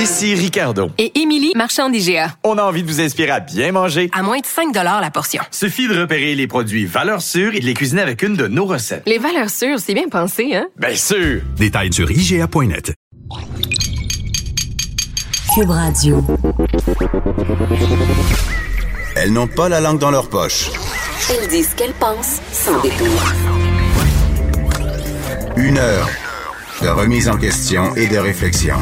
Ici Ricardo. Et Émilie, marchand d'IGA. On a envie de vous inspirer à bien manger. À moins de 5 la portion. Suffit de repérer les produits valeurs sûres et de les cuisiner avec une de nos recettes. Les valeurs sûres, c'est bien pensé, hein? Bien sûr! Détails sur IGA.net. Cube Radio. Elles n'ont pas la langue dans leur poche. Elles disent ce qu'elles pensent sans détour. Une heure de remise en question et de réflexion.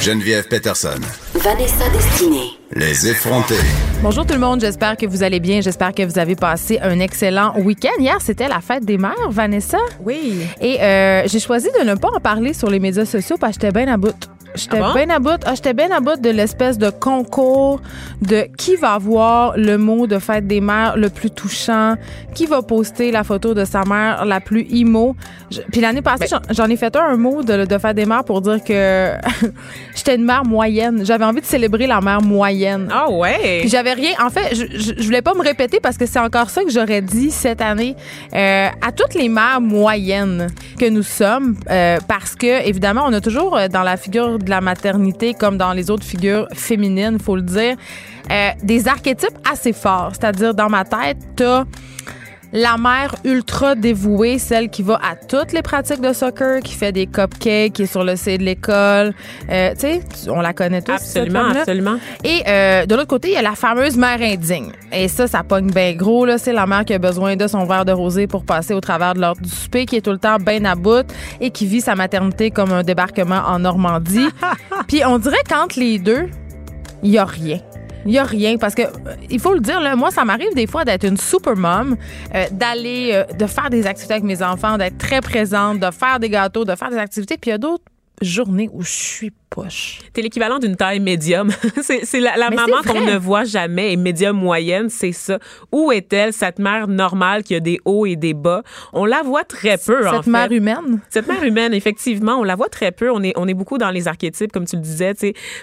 Geneviève Peterson. Vanessa Destinée. Les effrontés. Bonjour tout le monde, j'espère que vous allez bien. J'espère que vous avez passé un excellent week-end. Hier, c'était la fête des mères, Vanessa. Oui. Et euh, j'ai choisi de ne pas en parler sur les médias sociaux parce que j'étais bien à bout. J'étais Ah bon? bien à bout. Ah, j'étais bien à bout de l'espèce de concours de qui va avoir le mot de fête des mères le plus touchant, qui va poster la photo de sa mère la plus imo. Je- Puis l'année passée, Ben j'en- ai fait un, un mot de, de fête des mères pour dire que j'étais une mère moyenne. J'avais envie de célébrer la mère moyenne. Ah ouais. Puis j'avais rien. En fait, je, je, je voulais pas me répéter parce que c'est encore ça que j'aurais dit cette année euh, à toutes les mères moyennes que nous sommes, euh, parce que évidemment, on a toujours euh, dans la figure de la maternité, comme dans les autres figures féminines, faut le dire, euh, des archétypes assez forts. C'est-à-dire dans ma tête, t'as la mère ultra dévouée, celle qui va à toutes les pratiques de soccer, qui fait des cupcakes, qui est sur le C de l'école. Euh, tu sais, on la connaît tous. Absolument, absolument. Et euh, de l'autre côté, il y a la fameuse mère indigne. Et ça, ça pogne bien gros. là. C'est la mère qui a besoin de son verre de rosé pour passer au travers de l'heure du souper, qui est tout le temps bien à bout et qui vit sa maternité comme un débarquement en Normandie. Puis on dirait qu'entre les deux, il y a rien. Il y a rien parce que euh, il faut le dire là, moi ça m'arrive des fois d'être une super mom, euh, d'aller euh, de faire des activités avec mes enfants, d'être très présente, de faire des gâteaux, de faire des activités, puis il y a d'autres journées où je suis poche. T'es l'équivalent d'une taille médium. c'est la, maman qu'on ne voit jamais et médium moyenne, c'est ça. Où est-elle, cette mère normale qui a des hauts et des bas? On la voit très peu, en Cette fait. mère humaine? Cette mère humaine, effectivement, on la voit très peu. On est, on est beaucoup dans les archétypes, comme tu le disais,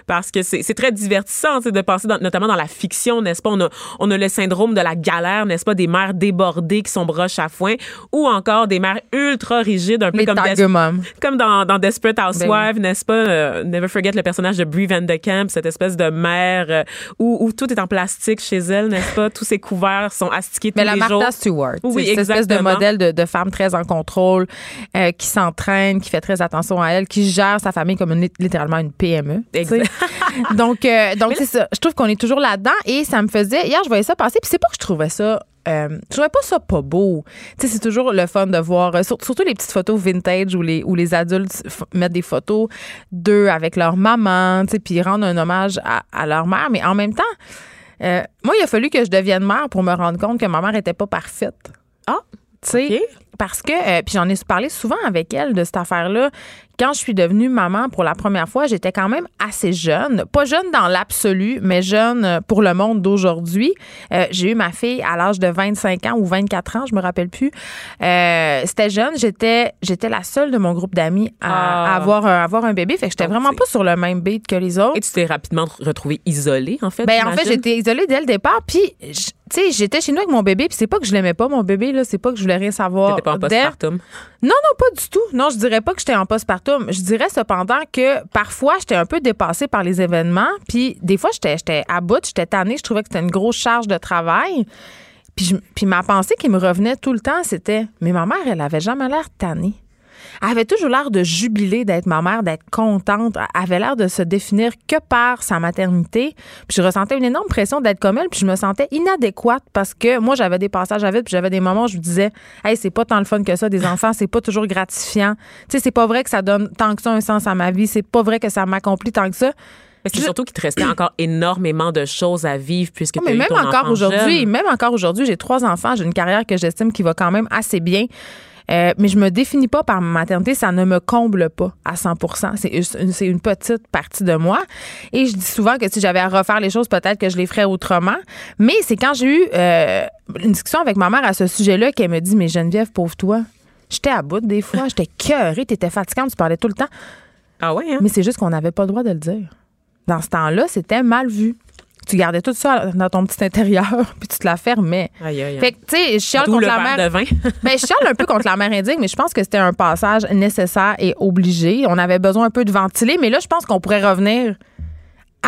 parce que c'est très divertissant, de passer, dans- notamment dans la fiction, n'est-ce pas? On a, on a le syndrome de la galère, n'est-ce pas? Des mères débordées qui sont broches à foin, ou encore des mères ultra rigides, un peu Les comme Des- comme dans, dans Desperate Housewives, Ben n'est-ce pas? Euh, Never Forget le personnage de Brie Van de Camp, cette espèce de mère euh, où, où tout est en plastique chez elle, n'est-ce pas? Tous ses couverts sont astiqués tous Mais la les Martha jours. Stewart. Oui, cette espèce de modèle de, de femme très en contrôle, euh, qui s'entraîne, qui fait très attention à elle, qui gère sa famille comme une- littéralement une PME. Exact. donc, euh, donc c'est ça. Je trouve qu'on est toujours là-dedans et ça me faisait. Hier, je voyais ça passer, puis c'est pas que je trouvais ça. Euh, je trouvais pas ça pas beau. Tu sais, c'est toujours le fun de voir, euh, sur- surtout les petites photos vintage où les, où les adultes mettent des photos d'eux avec leur maman, tu sais, puis ils rendent un hommage à, à leur mère. Mais en même temps, euh, moi, il a fallu que je devienne mère pour me rendre compte que ma mère était pas parfaite. Ah, Tu sais, parce que, euh, puis j'en ai parlé souvent avec elle de cette affaire-là. Quand je suis devenue maman pour la première fois, j'étais quand même assez jeune. Pas jeune dans l'absolu, mais jeune euh, pour le monde d'aujourd'hui. Euh, j'ai eu ma fille à l'âge de 25 ans ou 24 ans, je me rappelle plus. Euh, C'était jeune. J'étais j'étais la seule de mon groupe d'amis à, Ah. avoir, un, avoir un bébé. Fait que j'étais vraiment pas sur le même beat que les autres. Et tu t'es rapidement retrouvée isolée, en fait? Ben, en fait, j'étais isolée dès le départ. Puis, tu sais, j'étais chez nous avec mon bébé. Puis, c'est pas que je l'aimais pas, mon bébé, là. C'est pas que je voulais rien savoir. T'étais pas en postpartum. Non, non, pas du tout. Non, je dirais pas que j'étais en postpartum. Je dirais cependant que parfois, j'étais un peu dépassée par les événements. Puis, des fois, j'étais j'étais à bout, j'étais tannée. Je trouvais que c'était une grosse charge de travail. Puis, je- puis ma pensée qui me revenait tout le temps, c'était Mais ma mère, elle avait jamais l'air tannée. Elle avait toujours l'air de jubiler d'être ma mère, d'être contente. Elle avait l'air de se définir que par sa maternité. Puis je ressentais une énorme pression d'être comme elle, puis je me sentais inadéquate parce que moi, j'avais des passages à vide, puis j'avais des moments où je me disais, hey, c'est pas tant le fun que ça, des enfants, c'est pas toujours gratifiant. Tu sais, c'est pas vrai que ça donne tant que ça un sens à ma vie, c'est pas vrai que ça m'accomplit tant que ça. Mais c'est surtout qu'il te restait encore énormément de choses à vivre puisque tu mais eu même ton encore aujourd'hui, même encore aujourd'hui, j'ai trois enfants, j'ai une carrière que j'estime qui va quand même assez bien. Euh, mais je me définis pas par ma maternité, ça ne me comble pas à 100 C'est une, c'est une petite partie de moi. Et je dis souvent que si j'avais à refaire les choses, peut-être que je les ferais autrement. Mais c'est quand j'ai eu euh, une discussion avec ma mère à ce sujet-là qu'elle me dit Mais Geneviève, pauvre toi, j'étais à bout des fois, j'étais cœurée, t'étais fatigante, tu parlais tout le temps. Ah ouais, hein? Mais c'est juste qu'on n'avait pas le droit de le dire. Dans ce temps-là, c'était mal vu. Tu gardais tout ça dans ton petit intérieur, puis tu te la fermais. Aïe, aïe, aïe. Fait que, tu sais, je chiale contre la mère. de vin. Ben, je chiale un peu contre la mère indigne, mais je pense que c'était un passage nécessaire et obligé. On avait besoin un peu de ventiler, mais là, je pense qu'on pourrait revenir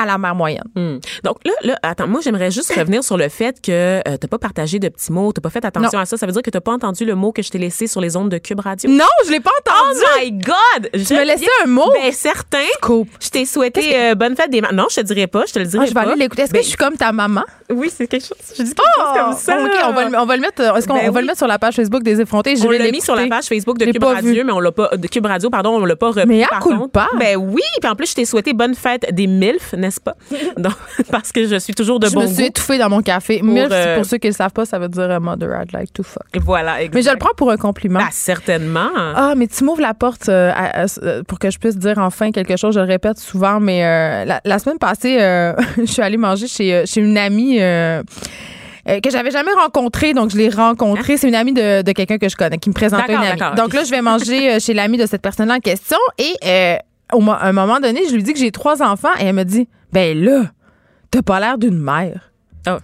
à la mère moyenne. Hmm. Donc là, là, attends, moi j'aimerais juste revenir sur le fait que euh, t'as pas partagé de petits mots, t'as pas fait attention Non. à ça. Ça veut dire que t'as pas entendu le mot que je t'ai laissé sur les ondes de Cube Radio? Non, je l'ai pas Oh entendu. my God! Je tu me laissais un mot. Ben certain. Coupe. Je t'ai souhaité euh, bonne fête des. Non, je te dirais pas, je te le dirai Ah, je vais pas. aller l'écouter. Est-ce Ben, que je suis comme ta maman? Oui, c'est quelque chose. Je dis quelque chose comme ça. OK, on va, le, on va le mettre, est-ce qu'on Ben va le mettre sur la page Facebook des effrontés? Je on l'a mis sur la page Facebook de Je Cube pas Radio, vu. mais on l'a pas de Cube Radio, pardon, on l'a pas repris. Mais à par culpa. contre. Ben oui, puis en plus je t'ai souhaité bonne fête des milfs, n'est-ce pas? Donc parce que je suis toujours de Je bon me suis goût. étouffée dans mon café. Pour, Milf, euh, pour ceux qui ne le savent pas, ça veut dire euh, mother I'd like to fuck. Voilà, exact. Mais je le prends pour un compliment. Ben, certainement. Ah, mais tu m'ouvres la porte euh, à- à- pour que je puisse dire enfin quelque chose. Je le répète souvent, mais euh, la, la semaine passée, je suis allée manger chez, chez une amie. euh, que j'avais jamais rencontrée, donc je l'ai rencontrée. C'est une amie de, de quelqu'un que je connais, qui me présentait une amie. Donc là, je vais manger euh, chez l'amie de cette personne-là en question. Et euh, au à un moment donné, je lui dis que j'ai trois enfants et elle me dit Ben là, t'as pas l'air d'une mère. Ah.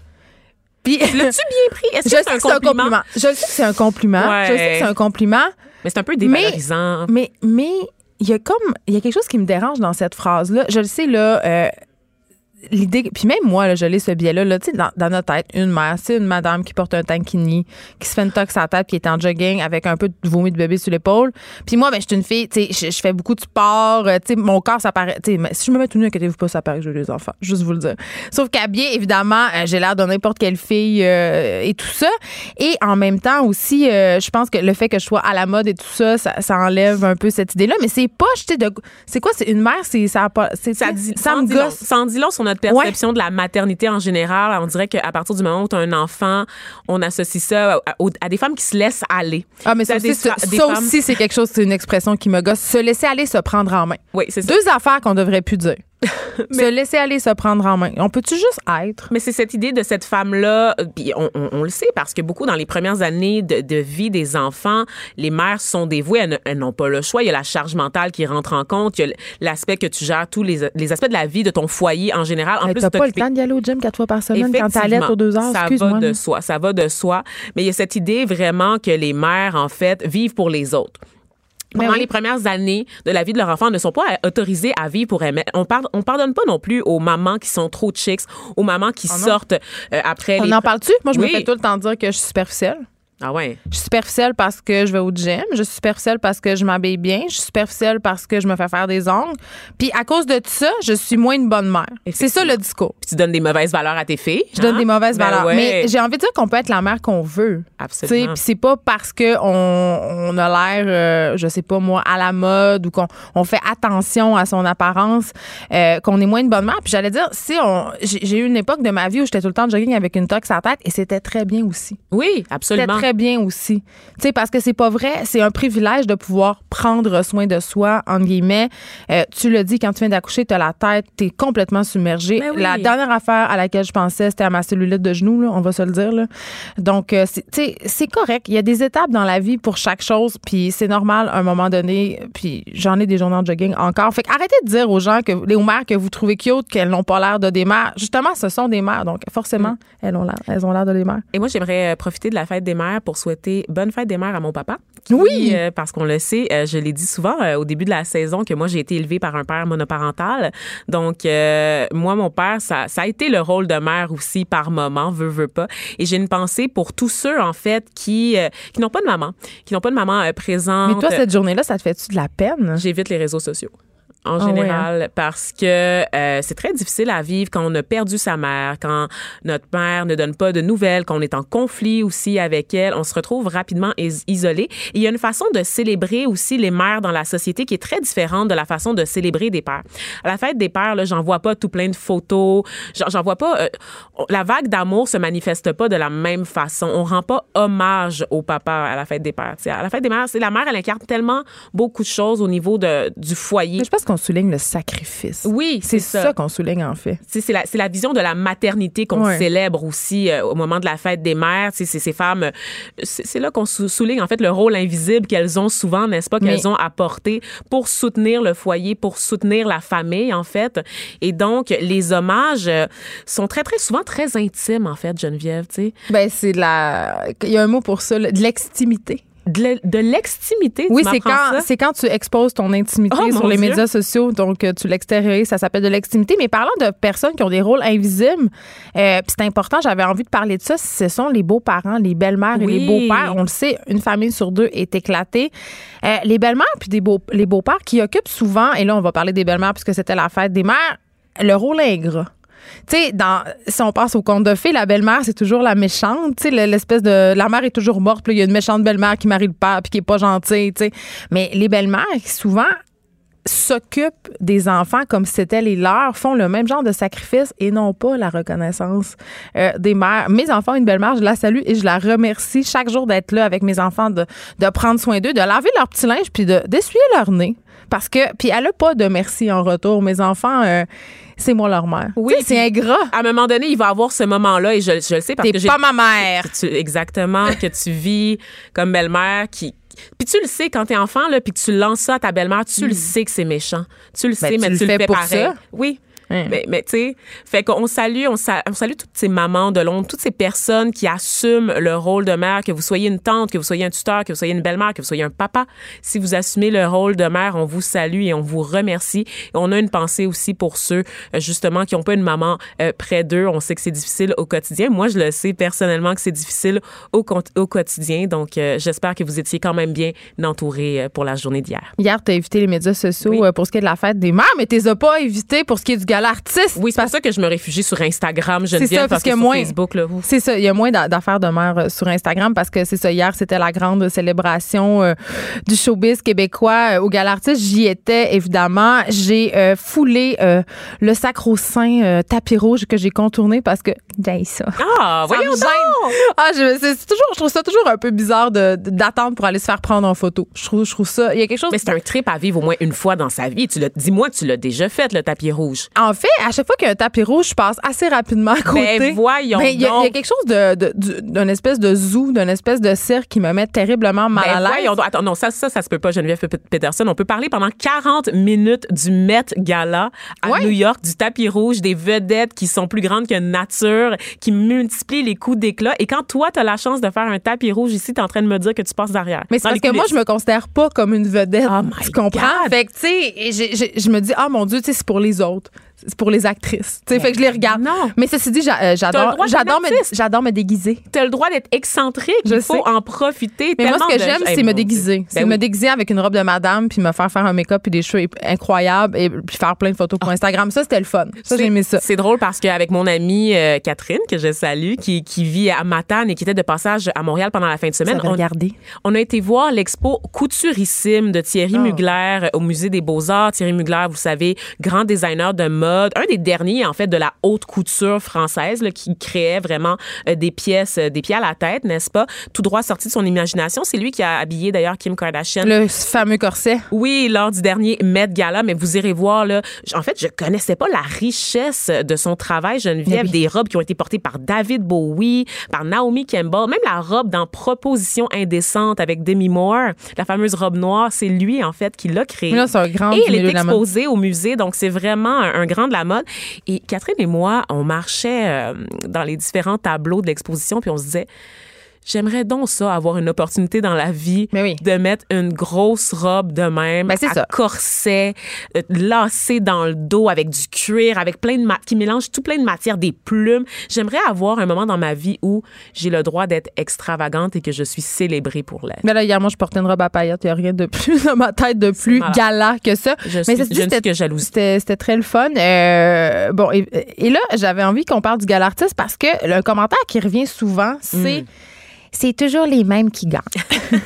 Puis, L'as-tu bien pris? Est-ce c'est que c'est un compliment? Je sais que c'est un compliment. Ouais. Je sais que c'est un compliment. Mais c'est un peu dévalorisant. Mais mais il y a comme il y a quelque chose qui me dérange dans cette phrase là. Je le sais là euh, l'idée puis même moi là, je l'ai ce biais là, là tu sais dans, dans notre tête une mère c'est une madame qui porte un tankini qui se fait une tox à la tête qui est en jogging avec un peu de vomi de bébé sur l'épaule. Puis moi ben je suis une fille tu sais je, fais beaucoup de sport euh, tu sais mon corps ça paraît tu sais si je me mets tout nu inquiétez-vous pas ça paraît que j'ai des enfants juste vous le dire. Sauf qu'habillée évidemment euh, j'ai l'air de n'importe quelle fille euh, et tout ça. Et en même temps aussi euh, je pense que le fait que je sois à la mode et tout ça ça, ça enlève un peu cette idée là mais c'est pas jeter de c'est quoi c'est une mère c'est ça a pas c'est Ça, ça sans me gosse. Sans sur notre perception de la maternité en général. On dirait qu'à partir du moment où tu as un enfant, on associe ça à, à- à des femmes qui se laissent aller. ah mais ça, aussi, ça femmes- aussi c'est quelque chose c'est une expression qui me gosse se laisser aller se prendre en main Oui, c'est ça. deux affaires qu'on devrait plus dire se laisser aller se prendre en main on peut-tu juste être? Mais c'est cette idée de cette femme-là, euh, puis on, on- on le sait parce que beaucoup dans les premières années de, de vie des enfants, les mères sont dévouées, elles, n'ont pas le choix. Il y a la charge mentale qui rentre en compte, il y a l'aspect que tu gères tous les, les aspects de la vie de ton foyer en général. En plus, t'as pas le temps d'y aller au gym quatre fois par semaine quand t'allaites aux deux heures Ça va de soi, ça va de soi. Mais il y a cette idée vraiment que les mères, en fait, vivent pour les autres. Ben Pendant oui. les premières années de la vie de leur enfant, ne sont pas autorisées à vivre pour aimer. On parle, on pardonne pas non plus aux mamans qui sont trop chicks, aux mamans qui Oh non. sortent euh, après on les. en parle-tu? Moi je me fais tout le temps dire que je suis superficielle Ah ouais? Je suis superficielle parce que je vais au gym. Je suis superficielle parce que je m'habille bien. Je suis superficielle parce que je me fais faire des ongles. Puis à cause de tout ça, je suis moins une bonne mère. C'est ça le discours. Puis tu donnes des mauvaises valeurs à tes filles. Je donne hein? des mauvaises Ben valeurs. ouais. Mais j'ai envie de dire qu'on peut être la mère qu'on veut. Absolument. Puis c'est pas parce qu'on on a l'air, euh, je sais pas moi, à la mode ou qu'on on fait attention à son apparence euh, qu'on est moins une bonne mère. Puis j'allais dire, si on, j'ai eu une époque de ma vie où j'étais tout le temps jogging avec une toque à la tête et c'était très bien aussi. Oui, absolument. Très bien aussi. Tu sais, parce que c'est pas vrai, c'est un privilège de pouvoir prendre soin de soi, entre guillemets. Euh, tu le dis, quand tu viens d'accoucher, tu as la tête, tu es complètement submergé. Oui. La dernière affaire à laquelle je pensais, c'était à ma cellulite de genou, là, on va se le dire. Là. Donc, euh, c'est- tu sais, c'est correct. Il y a des étapes dans la vie pour chaque chose, puis c'est normal à un moment donné. Puis j'en ai des journées en jogging encore. Fait arrêtez de dire aux gens, que les mères que vous trouvez cute, qu'elles n'ont pas l'air de des mères. Justement, ce sont des mères, donc forcément, Mm. elles ont l'air, elles ont l'air de des mères. Et moi, j'aimerais euh, profiter de la fête des mères pour souhaiter bonne fête des mères à mon papa. qui, Oui. euh, parce qu'on le sait, euh, je l'ai dit souvent euh, au début de la saison que moi, j'ai été élevée par un père monoparental. Donc, moi, mon père, ça, ça a été le rôle de mère aussi par moment, veut, veut pas. Et j'ai une pensée pour tous ceux, en fait, qui, qui n'ont pas de maman, qui n'ont pas de maman présente. Mais toi, cette journée-là, ça te fait-tu de la peine? J'évite les réseaux sociaux. En Ah ouais, général, parce que euh, c'est très difficile à vivre quand on a perdu sa mère, quand notre mère ne donne pas de nouvelles, quand on est en conflit aussi avec elle, on se retrouve rapidement is- isolé. Et il y a une façon de célébrer aussi les mères dans la société qui est très différente de la façon de célébrer des pères. À la fête des pères, là, j'en vois pas tout plein de photos, j'en vois pas. euh, la vague d'amour se manifeste pas de la même façon. On rend pas hommage au papa à la fête des pères. Tu sais, à la fête des mères, c'est la mère, elle incarne tellement beaucoup de choses au niveau de, du foyer. Je pense qu'on souligne le sacrifice. Oui, C'est ça, ça. qu'on souligne, en fait. C'est la, vision de la maternité qu'on Ouais. célèbre aussi euh, au moment de la fête des mères. C'est ces femmes, c'est là qu'on sou- souligne en fait le rôle invisible qu'elles ont souvent, n'est-ce pas, qu'elles ont apporté pour soutenir le foyer, pour soutenir la famille en fait. Et donc les hommages euh, sont très très souvent très intimes en fait, Geneviève. Tu sais, Ben, c'est de la. Il y a un mot pour ça, de l'extimité. De l'e- de l'extimité. Oui, c'est quand, c'est quand tu exposes ton intimité Oh, sur les Dieu. médias sociaux, donc euh, tu l'extériorises, ça s'appelle de l'intimité. Mais parlant de personnes qui ont des rôles invisibles, euh, puis c'est important, j'avais envie de parler de ça, ce sont les beaux-parents, les belles-mères et les beaux-pères. On le sait, une famille sur deux est éclatée. Euh, les belles-mères puis des beaux, les beaux-pères qui occupent souvent, et là on va parler des belles-mères puisque c'était la fête des mères, le rôle ingrat. Tu sais, dans, si on passe au conte de fées, la belle-mère, c'est toujours la méchante. Tu sais, le- l'espèce de. La mère est toujours morte, puis il y a une méchante belle-mère qui marie le père, puis qui est pas gentille, tu sais. Mais les belles-mères, souvent, s'occupent des enfants comme si c'était les leurs, font le même genre de sacrifice et non pas la reconnaissance euh, des mères. Mes enfants une belle-mère, je la salue et je la remercie chaque jour d'être là avec mes enfants, de, de prendre soin d'eux, de laver leur petit linge puis de- d'essuyer leur nez. Parce que, puis elle a pas de merci en retour. Mes enfants, euh, c'est moi leur mère. Oui, sais, c'est ingrat. À un moment donné, il va avoir ce moment-là et je, je le sais parce que j'ai pas ma mère. tu- exactement que tu vis comme belle-mère qui puis tu le sais quand t'es enfant là puis que tu lances ça à ta belle-mère tu le sais que c'est méchant tu le sais Hmm. Ben, mais tu tu, le le fais fais pour pareil ça. oui Mais, mais tu sais fait qu'on salue on, sa- on salue toutes ces mamans de Londres toutes ces personnes qui assument le rôle de mère que vous soyez une tante que vous soyez un tuteur que vous soyez une belle-mère que vous soyez un papa. Si vous assumez le rôle de mère on vous salue et on vous remercie. Et on a une pensée aussi pour ceux euh, justement qui ont pas une maman euh, près d'eux. On sait que c'est difficile au quotidien. Moi je le sais personnellement que c'est difficile au, quotidien. Donc euh, j'espère que vous étiez quand même bien entourés pour la journée d'hier. Hier, tu as évité les médias sociaux Oui. pour ce qui est de la fête des mères, mais tu les as pas évités pour ce qui est du gala artiste. oui c'est pour ça que je me réfugie sur Instagram C'est Geneviève ça, parce que, que sur moi- Facebook là. C'est ça, il y a moins d'a- d'affaires de mère euh, sur Instagram parce que c'est ça. Hier, c'était la grande célébration euh, du showbiz québécois euh, au Gala Artiste. J'y étais, évidemment. J'ai euh, foulé le sacro-saint tapis rouge que j'ai contourné parce que j'ai ça. ah Ça voyons donc. Ah, je, c'est c'est toujours, je trouve ça toujours un peu bizarre d'attendre pour aller se faire prendre en photo. Je trouve, je trouve ça. Il y a quelque chose. mais c'est un trip à vivre au moins une fois dans sa vie tu l'as dis-moi tu l'as déjà fait le tapis rouge En fait, à chaque fois qu'il y a un tapis rouge, je passe assez rapidement à côté. Ben, voyons Mais il y, a- il y a quelque chose de, de- du- d'une espèce de zoo, d'une espèce de cirque qui me met terriblement mal Ben à l'aise. voyons donc. Attends, non, ça, ça, ça se peut pas, Geneviève Pe- Peterson. On peut parler pendant 40 minutes du Met Gala à Ouais. New York, du tapis rouge, des vedettes qui sont plus grandes que nature, qui multiplient les coups d'éclat. Et quand toi, tu as la chance de faire un tapis rouge ici, tu es en train de me dire que tu passes derrière. Mais c'est Dans parce les que moi, coulisses. je me considère pas comme une vedette. Oh my tu comprends? God. Fait que, tu sais, et j'ai- j'ai- je me dis, ah mon Dieu, tu sais, c'est pour les autres. C'est pour les actrices. Tu sais, fait que je les regarde. non. Mais ceci dit, j'a- euh, j'adore, j'adore, me, j'adore me déguiser. T'as le droit d'être excentrique. Je Il faut sais. en profiter. Mais moi, ce que de- j'aime, c'est mon me Dieu. déguiser. C'est Ben me oui. déguiser avec une robe de madame, puis me faire faire un make-up, puis des cheveux incroyables, et puis faire plein de photos pour Instagram. Ça, c'était le fun. Ça, j'ai C'est- aimé ça. C'est drôle parce qu'avec mon amie euh, Catherine, que je salue, qui, qui vit à Matane et qui était de passage à Montréal pendant la fin de semaine, on, regardé. on a été voir l'expo Couturissime de Thierry Ah. Mugler euh, au Musée des Beaux-Arts. Thierry Mugler, vous savez, grand designer de mode, un des derniers, en fait, de la haute couture française, là, qui créait vraiment euh, des pièces, euh, des pieds à la tête, n'est-ce pas? Tout droit sorti de son imagination. C'est lui qui a habillé, d'ailleurs, Kim Kardashian Le fameux corset. oui, lors du dernier Met Gala, mais vous irez voir là. En fait, je connaissais pas la richesse de son travail, Geneviève. Oui. Des robes qui ont été portées par David Bowie, par Naomi Campbell, même la robe dans Proposition indécente avec Demi Moore, la fameuse robe noire, c'est lui en fait qui l'a créée. Là, c'est un grand Et elle est exposée au musée, donc c'est vraiment un, un grand de la mode. Et Catherine et moi, on marchait euh, dans les différents tableaux de l'exposition, puis on se disait, j'aimerais donc ça, avoir une opportunité dans la vie oui. de mettre une grosse robe de même, Ben, à ça. corset, euh, lacé dans le dos avec du cuir, avec plein de qui mélange tout plein de matières, des plumes. J'aimerais avoir un moment dans ma vie où j'ai le droit d'être extravagante et que je suis célébrée pour l'être. Mais là, hier, moi, je portais une robe à paillettes. Il n'y a rien de plus dans ma tête de plus gala que ça. Je Mais suis- je ne suis que jalouse. C'était c'était très le fun. Euh, bon, et, et là, j'avais envie qu'on parle du gala artiste parce que le commentaire qui revient souvent, c'est Mm. C'est toujours les mêmes qui gagnent.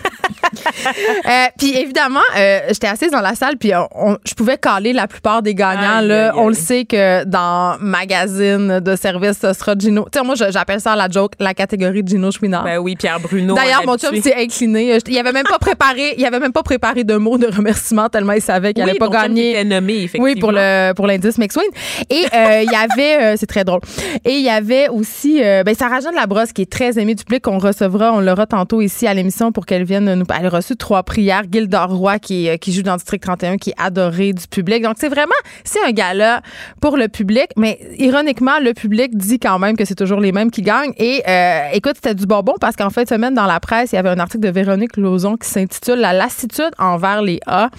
Euh, puis évidemment, euh, j'étais assise dans la salle, puis on- on- je pouvais caler la plupart des gagnants. Aïe, là. aïe, On le sait que dans magazine de service, ce sera Gino. Tu sais, moi, j'appelle ça la joke, la catégorie Gino Chouinard. Ben oui, Pierre Bruno. D'ailleurs, mon chum s'est incliné. Il avait même pas préparé, il avait même pas préparé de mots de remerciement tellement il savait qu'il oui, allait pas gagner. était nommé, effectivement. Oui, pour le pour l'indice McSween. Et euh, il y avait, c'est très drôle. Et il y avait aussi, ben Sarah Jeanne Labrosse qui est très aimée du public. On recevra, on l'aura tantôt ici à l'émission pour qu'elle vienne nous. Elle a reçu trois prières. Gilda Roy qui euh, qui joue dans District 31 qui est adorée du public. Donc c'est vraiment c'est un gala pour le public, mais ironiquement le public dit quand même que c'est toujours les mêmes qui gagnent. Et euh, écoute, c'était du bonbon parce qu'en fin de semaine dans la presse, il y avait un article de Véronique Lauzon qui s'intitule La lassitude envers les A,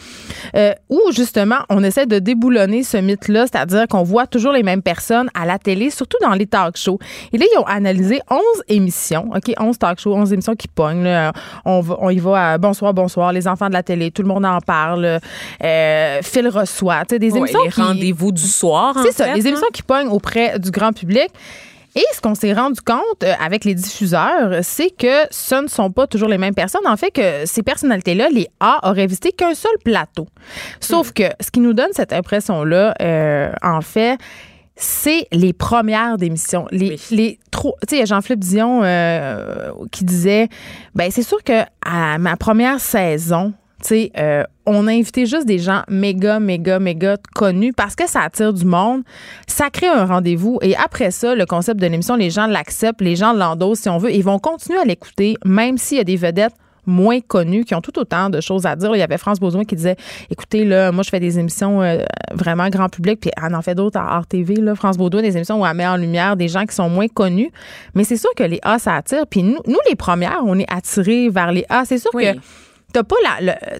euh, où justement on essaie de déboulonner ce mythe-là, c'est-à-dire qu'on voit toujours les mêmes personnes à la télé, surtout dans les talk shows. Et là, ils ont analysé 11 émissions, OK, 11 talk shows, 11 émissions qui pognent. là. On, va, on y va à Bonsoir, bonsoir, les enfants de la télé, tout le monde en parle, euh, Phil reçoit, tu sais, des Ouais, émissions les qui- rendez-vous du soir. c'est ça, fait, les hein. émissions qui pognent auprès du grand public. Et ce qu'on s'est rendu compte euh, avec les diffuseurs, c'est que ce ne sont pas toujours les mêmes personnes. En fait, que ces personnalités-là, les A, auraient visité qu'un seul plateau. Sauf que ce qui nous donne cette impression-là, euh, en fait, c'est les premières d'émissions. Les, Oui. les trop. Tu sais, il y a Jean-Philippe Dion euh, qui disait ben c'est sûr que à ma première saison, tu sais, euh, on a invité juste des gens méga, méga, méga connus parce que ça attire du monde. Ça crée un rendez-vous. Et après ça, le concept de l'émission, les gens l'acceptent, les gens l'endossent si on veut. Ils vont continuer à l'écouter, même s'il y a des vedettes moins connues qui ont tout autant de choses à dire. Il y avait France Baudouin qui disait écoutez là moi je fais des émissions euh, vraiment grand public puis elle en fait d'autres à RTV là France Baudouin des émissions où elle met en lumière des gens qui sont moins connus mais c'est sûr que les A ça attire puis nous, nous les premières on est attirés vers les A c'est sûr Oui. que t'as pas la le-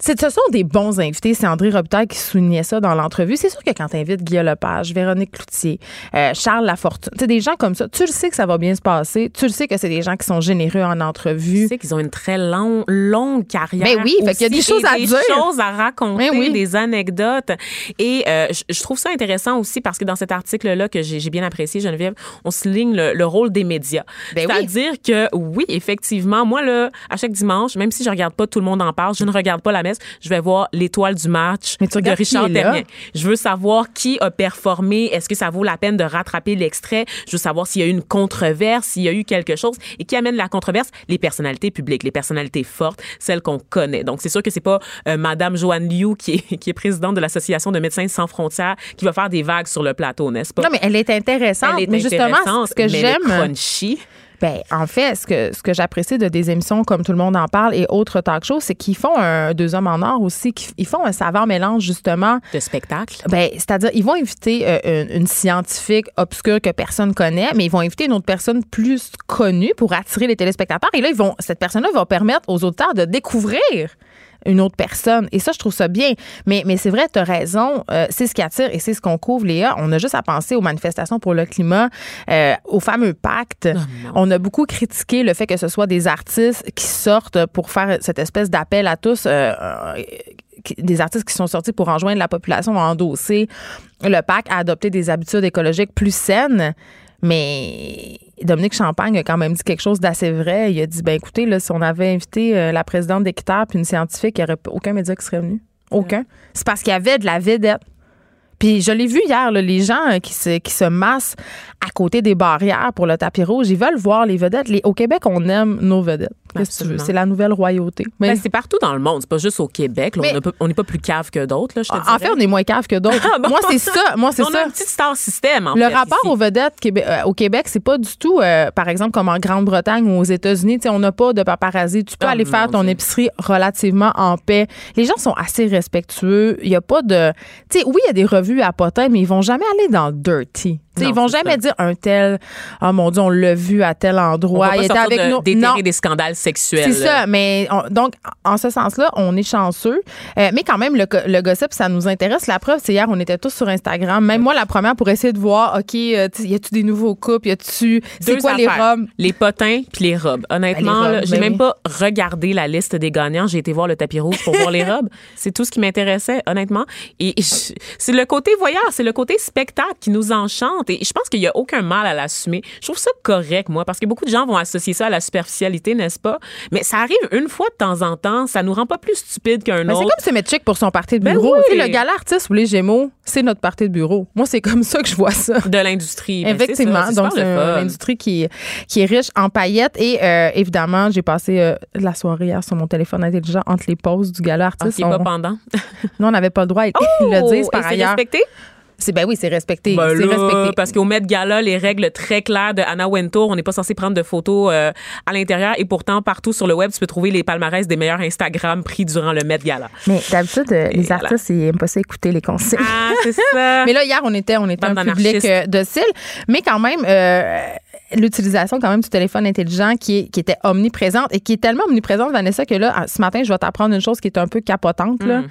ce sont des bons invités. C'est André Robitaille qui soulignait ça dans l'entrevue. C'est sûr que quand tu invites Guillaume Lepage, Véronique Cloutier, euh, Charles Lafortune, tu sais, des gens comme ça, tu le sais que ça va bien se passer. Tu le sais que c'est des gens qui sont généreux en Tu entrevue. sais qu'ils ont une très long- longue carrière. Ben oui, fait qu'il y a des choses à des dire. choses à raconter, Ben oui. des anecdotes. Et euh, je, trouve ça intéressant aussi parce que dans cet article-là que j'ai bien apprécié, Geneviève, on souligne le, le rôle des médias. Ben oui. C'est-à-dire que oui, effectivement, moi, là, à chaque dimanche, même si je regarde pas Tout le monde en parle, je ne regarde pas la messe, je vais voir l'étoile du match Mais tu de Richard. Terrien. Je veux savoir qui a performé. Est-ce que ça vaut la peine de rattraper l'extrait? Je veux savoir s'il y a eu une controverse, s'il y a eu quelque chose. Et qui amène la controverse? Les personnalités publiques, les personnalités fortes, celles qu'on connaît. Donc, c'est sûr que c'est pas euh, Madame Joanne Liu, qui est, qui est présidente de l'Association de médecins sans frontières, qui va faire des vagues sur le plateau, n'est-ce pas? Non, mais elle est intéressante. Elle est mais justement, intéressante, ce que j'aime. crunchy. Ben, en fait, ce que, ce que j'apprécie de des émissions comme Tout le monde en parle et autres talk shows, c'est qu'ils font un Deux hommes en or aussi, qu'ils ils font un savant mélange, justement. de spectacle. Ben, c'est-à-dire, ils vont inviter euh, une, une scientifique obscure que personne connaît, mais ils vont inviter une autre personne plus connue pour attirer les téléspectateurs. Et là, ils vont, cette personne-là va permettre aux auteurs de découvrir une autre personne. Et ça, je trouve ça bien. Mais, mais c'est vrai, tu as raison. euh, c'est ce qui attire et c'est ce qu'on couvre, Léa. On a juste à penser aux manifestations pour le climat, euh, au fameux pacte. on a beaucoup critiqué le fait que ce soit des artistes qui sortent pour faire cette espèce d'appel à tous. euh, des artistes qui sont sortis pour enjoindre la population à endosser le PAC à adopter des habitudes écologiques plus saines. Mais Dominique Champagne a quand même dit quelque chose d'assez vrai. Il a dit ben écoutez, là, si on avait invité euh, la présidente d'Équiterre puis une scientifique, il n'y aurait aucun média qui serait venu. Aucun. C'est parce qu'il y avait de la vedette. Puis je l'ai vu hier, là, les gens euh, qui se, qui se massent à côté des barrières pour le tapis rouge, ils veulent voir les vedettes. Les- au Québec, on aime nos vedettes. Qu'est-ce que tu veux? Absolument. C'est la nouvelle royauté. Mais Ben, c'est partout dans le monde. C'est pas juste au Québec. là. Mais- on on n'est pas plus cave que d'autres, te en fait, on est moins cave que d'autres. Ah bon? Moi, c'est ça. Moi, c'est on ça. a un petit star système, en Le fait, rapport ici. aux vedettes euh, au Québec, c'est pas du tout, euh, par exemple, comme en Grande-Bretagne ou aux États-Unis. On n'a pas de paparazzi. Tu peux Oh, aller faire ton Dieu. épicerie relativement en paix. Les gens sont assez respectueux. Il y a pas de. Tu sais, oui, il y a des revues à potin, mais ils vont jamais aller dans le dirty. Tu sais, Non, ils vont jamais ça. dire un tel. Oh mon Dieu, on l'a vu à tel On endroit. va il pas était avec de- nous. déterrer des scandales sexuelle. C'est ça, mais on- donc en ce sens-là, on est chanceux. Euh, mais quand même, le, le gossip, ça nous intéresse. La preuve, c'est hier, on était tous sur Instagram. Même moi, la première, pour essayer de voir, OK, euh, y a-tu des nouveaux couples? Y a-tu. C'est quoi les robes? Les potins puis les robes. Honnêtement, Ben, j'ai ben même oui. pas regardé la liste des gagnants. J'ai été voir le tapis rouge pour voir les robes. C'est tout ce qui m'intéressait, honnêtement. Et c'est le côté voyeur, c'est le côté spectacle qui nous enchante. Et je pense qu'il y a aucun mal à l'assumer. Je trouve ça correct, moi, parce que beaucoup de gens vont associer ça à la superficialité, n'est-ce pas? Mais ça arrive une fois de temps en temps. Ça nous rend pas plus stupides qu'un Ben, c'est autre. comme se mettre chic pour son party de Ben bureau. oui. Le gala artiste ou les Gémeaux, c'est notre party de bureau. Moi, c'est comme ça que je vois ça. de l'industrie. Ben, Effectivement. ça, Donc, c'est une industrie qui, qui est riche en paillettes. Et euh, évidemment, j'ai passé euh, la soirée hier sur mon téléphone intelligent entre les pauses du gala artiste. qui est pas On- pendant. Nous, on n'avait pas le droit. Ils le disent par Oh, ailleurs. Respecté? C'est ben oui, c'est respecté. Ben c'est respecté. Parce qu'au Met Gala, les règles très claires de Anna Wintour, on n'est pas censé prendre de photos euh, à l'intérieur et pourtant partout sur le web, tu peux trouver les palmarès des meilleurs Instagram pris durant le Met Gala. Mais d'habitude, euh, les voilà. artistes, ils n'aiment pas ça écouter les consignes. Ah, c'est ça. Mais là, hier, on était, on était un public euh, docile. Mais quand même, euh, l'utilisation quand même du téléphone intelligent qui, est- qui était omniprésente et qui est tellement omniprésente, Vanessa, que là, ce matin, je vais t'apprendre une chose qui est un peu capotante. là.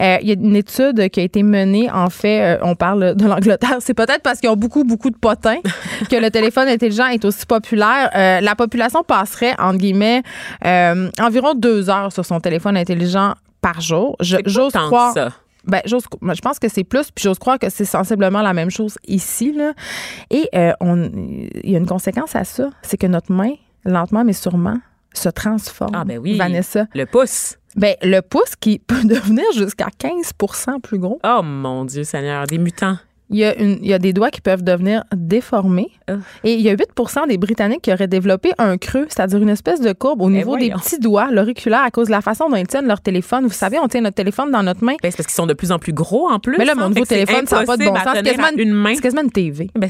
Euh, Il y a une étude qui a été menée, en fait, euh, on parle de l'Angleterre. C'est peut-être parce qu'ils ont beaucoup, beaucoup de potins que le téléphone intelligent est aussi populaire. Euh, la population passerait, entre guillemets, euh, environ deux heures sur son téléphone intelligent par jour. J'ose croire. ça. Ben, je pense que c'est plus, puis j'ose croire que c'est sensiblement la même chose ici. Là. Et euh, on- il y a une conséquence à ça, c'est que notre main, lentement mais sûrement, se transforme. Ah, ben oui. Vanessa. Le pouce. Ben, le pouce qui peut devenir jusqu'à 15% plus gros. Oh mon Dieu Seigneur, des mutants. Il y, a une, il y a des doigts qui peuvent devenir déformés. Et il y a 8 des Britanniques qui auraient développé un creux, c'est-à-dire une espèce de courbe au niveau des petits doigts, l'auriculaire, à cause de la façon dont ils tiennent leur téléphone. Vous savez, on tient notre téléphone dans notre main. Ben, c'est parce qu'ils sont de plus en plus gros en plus. Mais là, hein. mon nouveau téléphone, ça n'a pas de bon sens. C'est quasiment, une main. c'est quasiment une TV. Ben,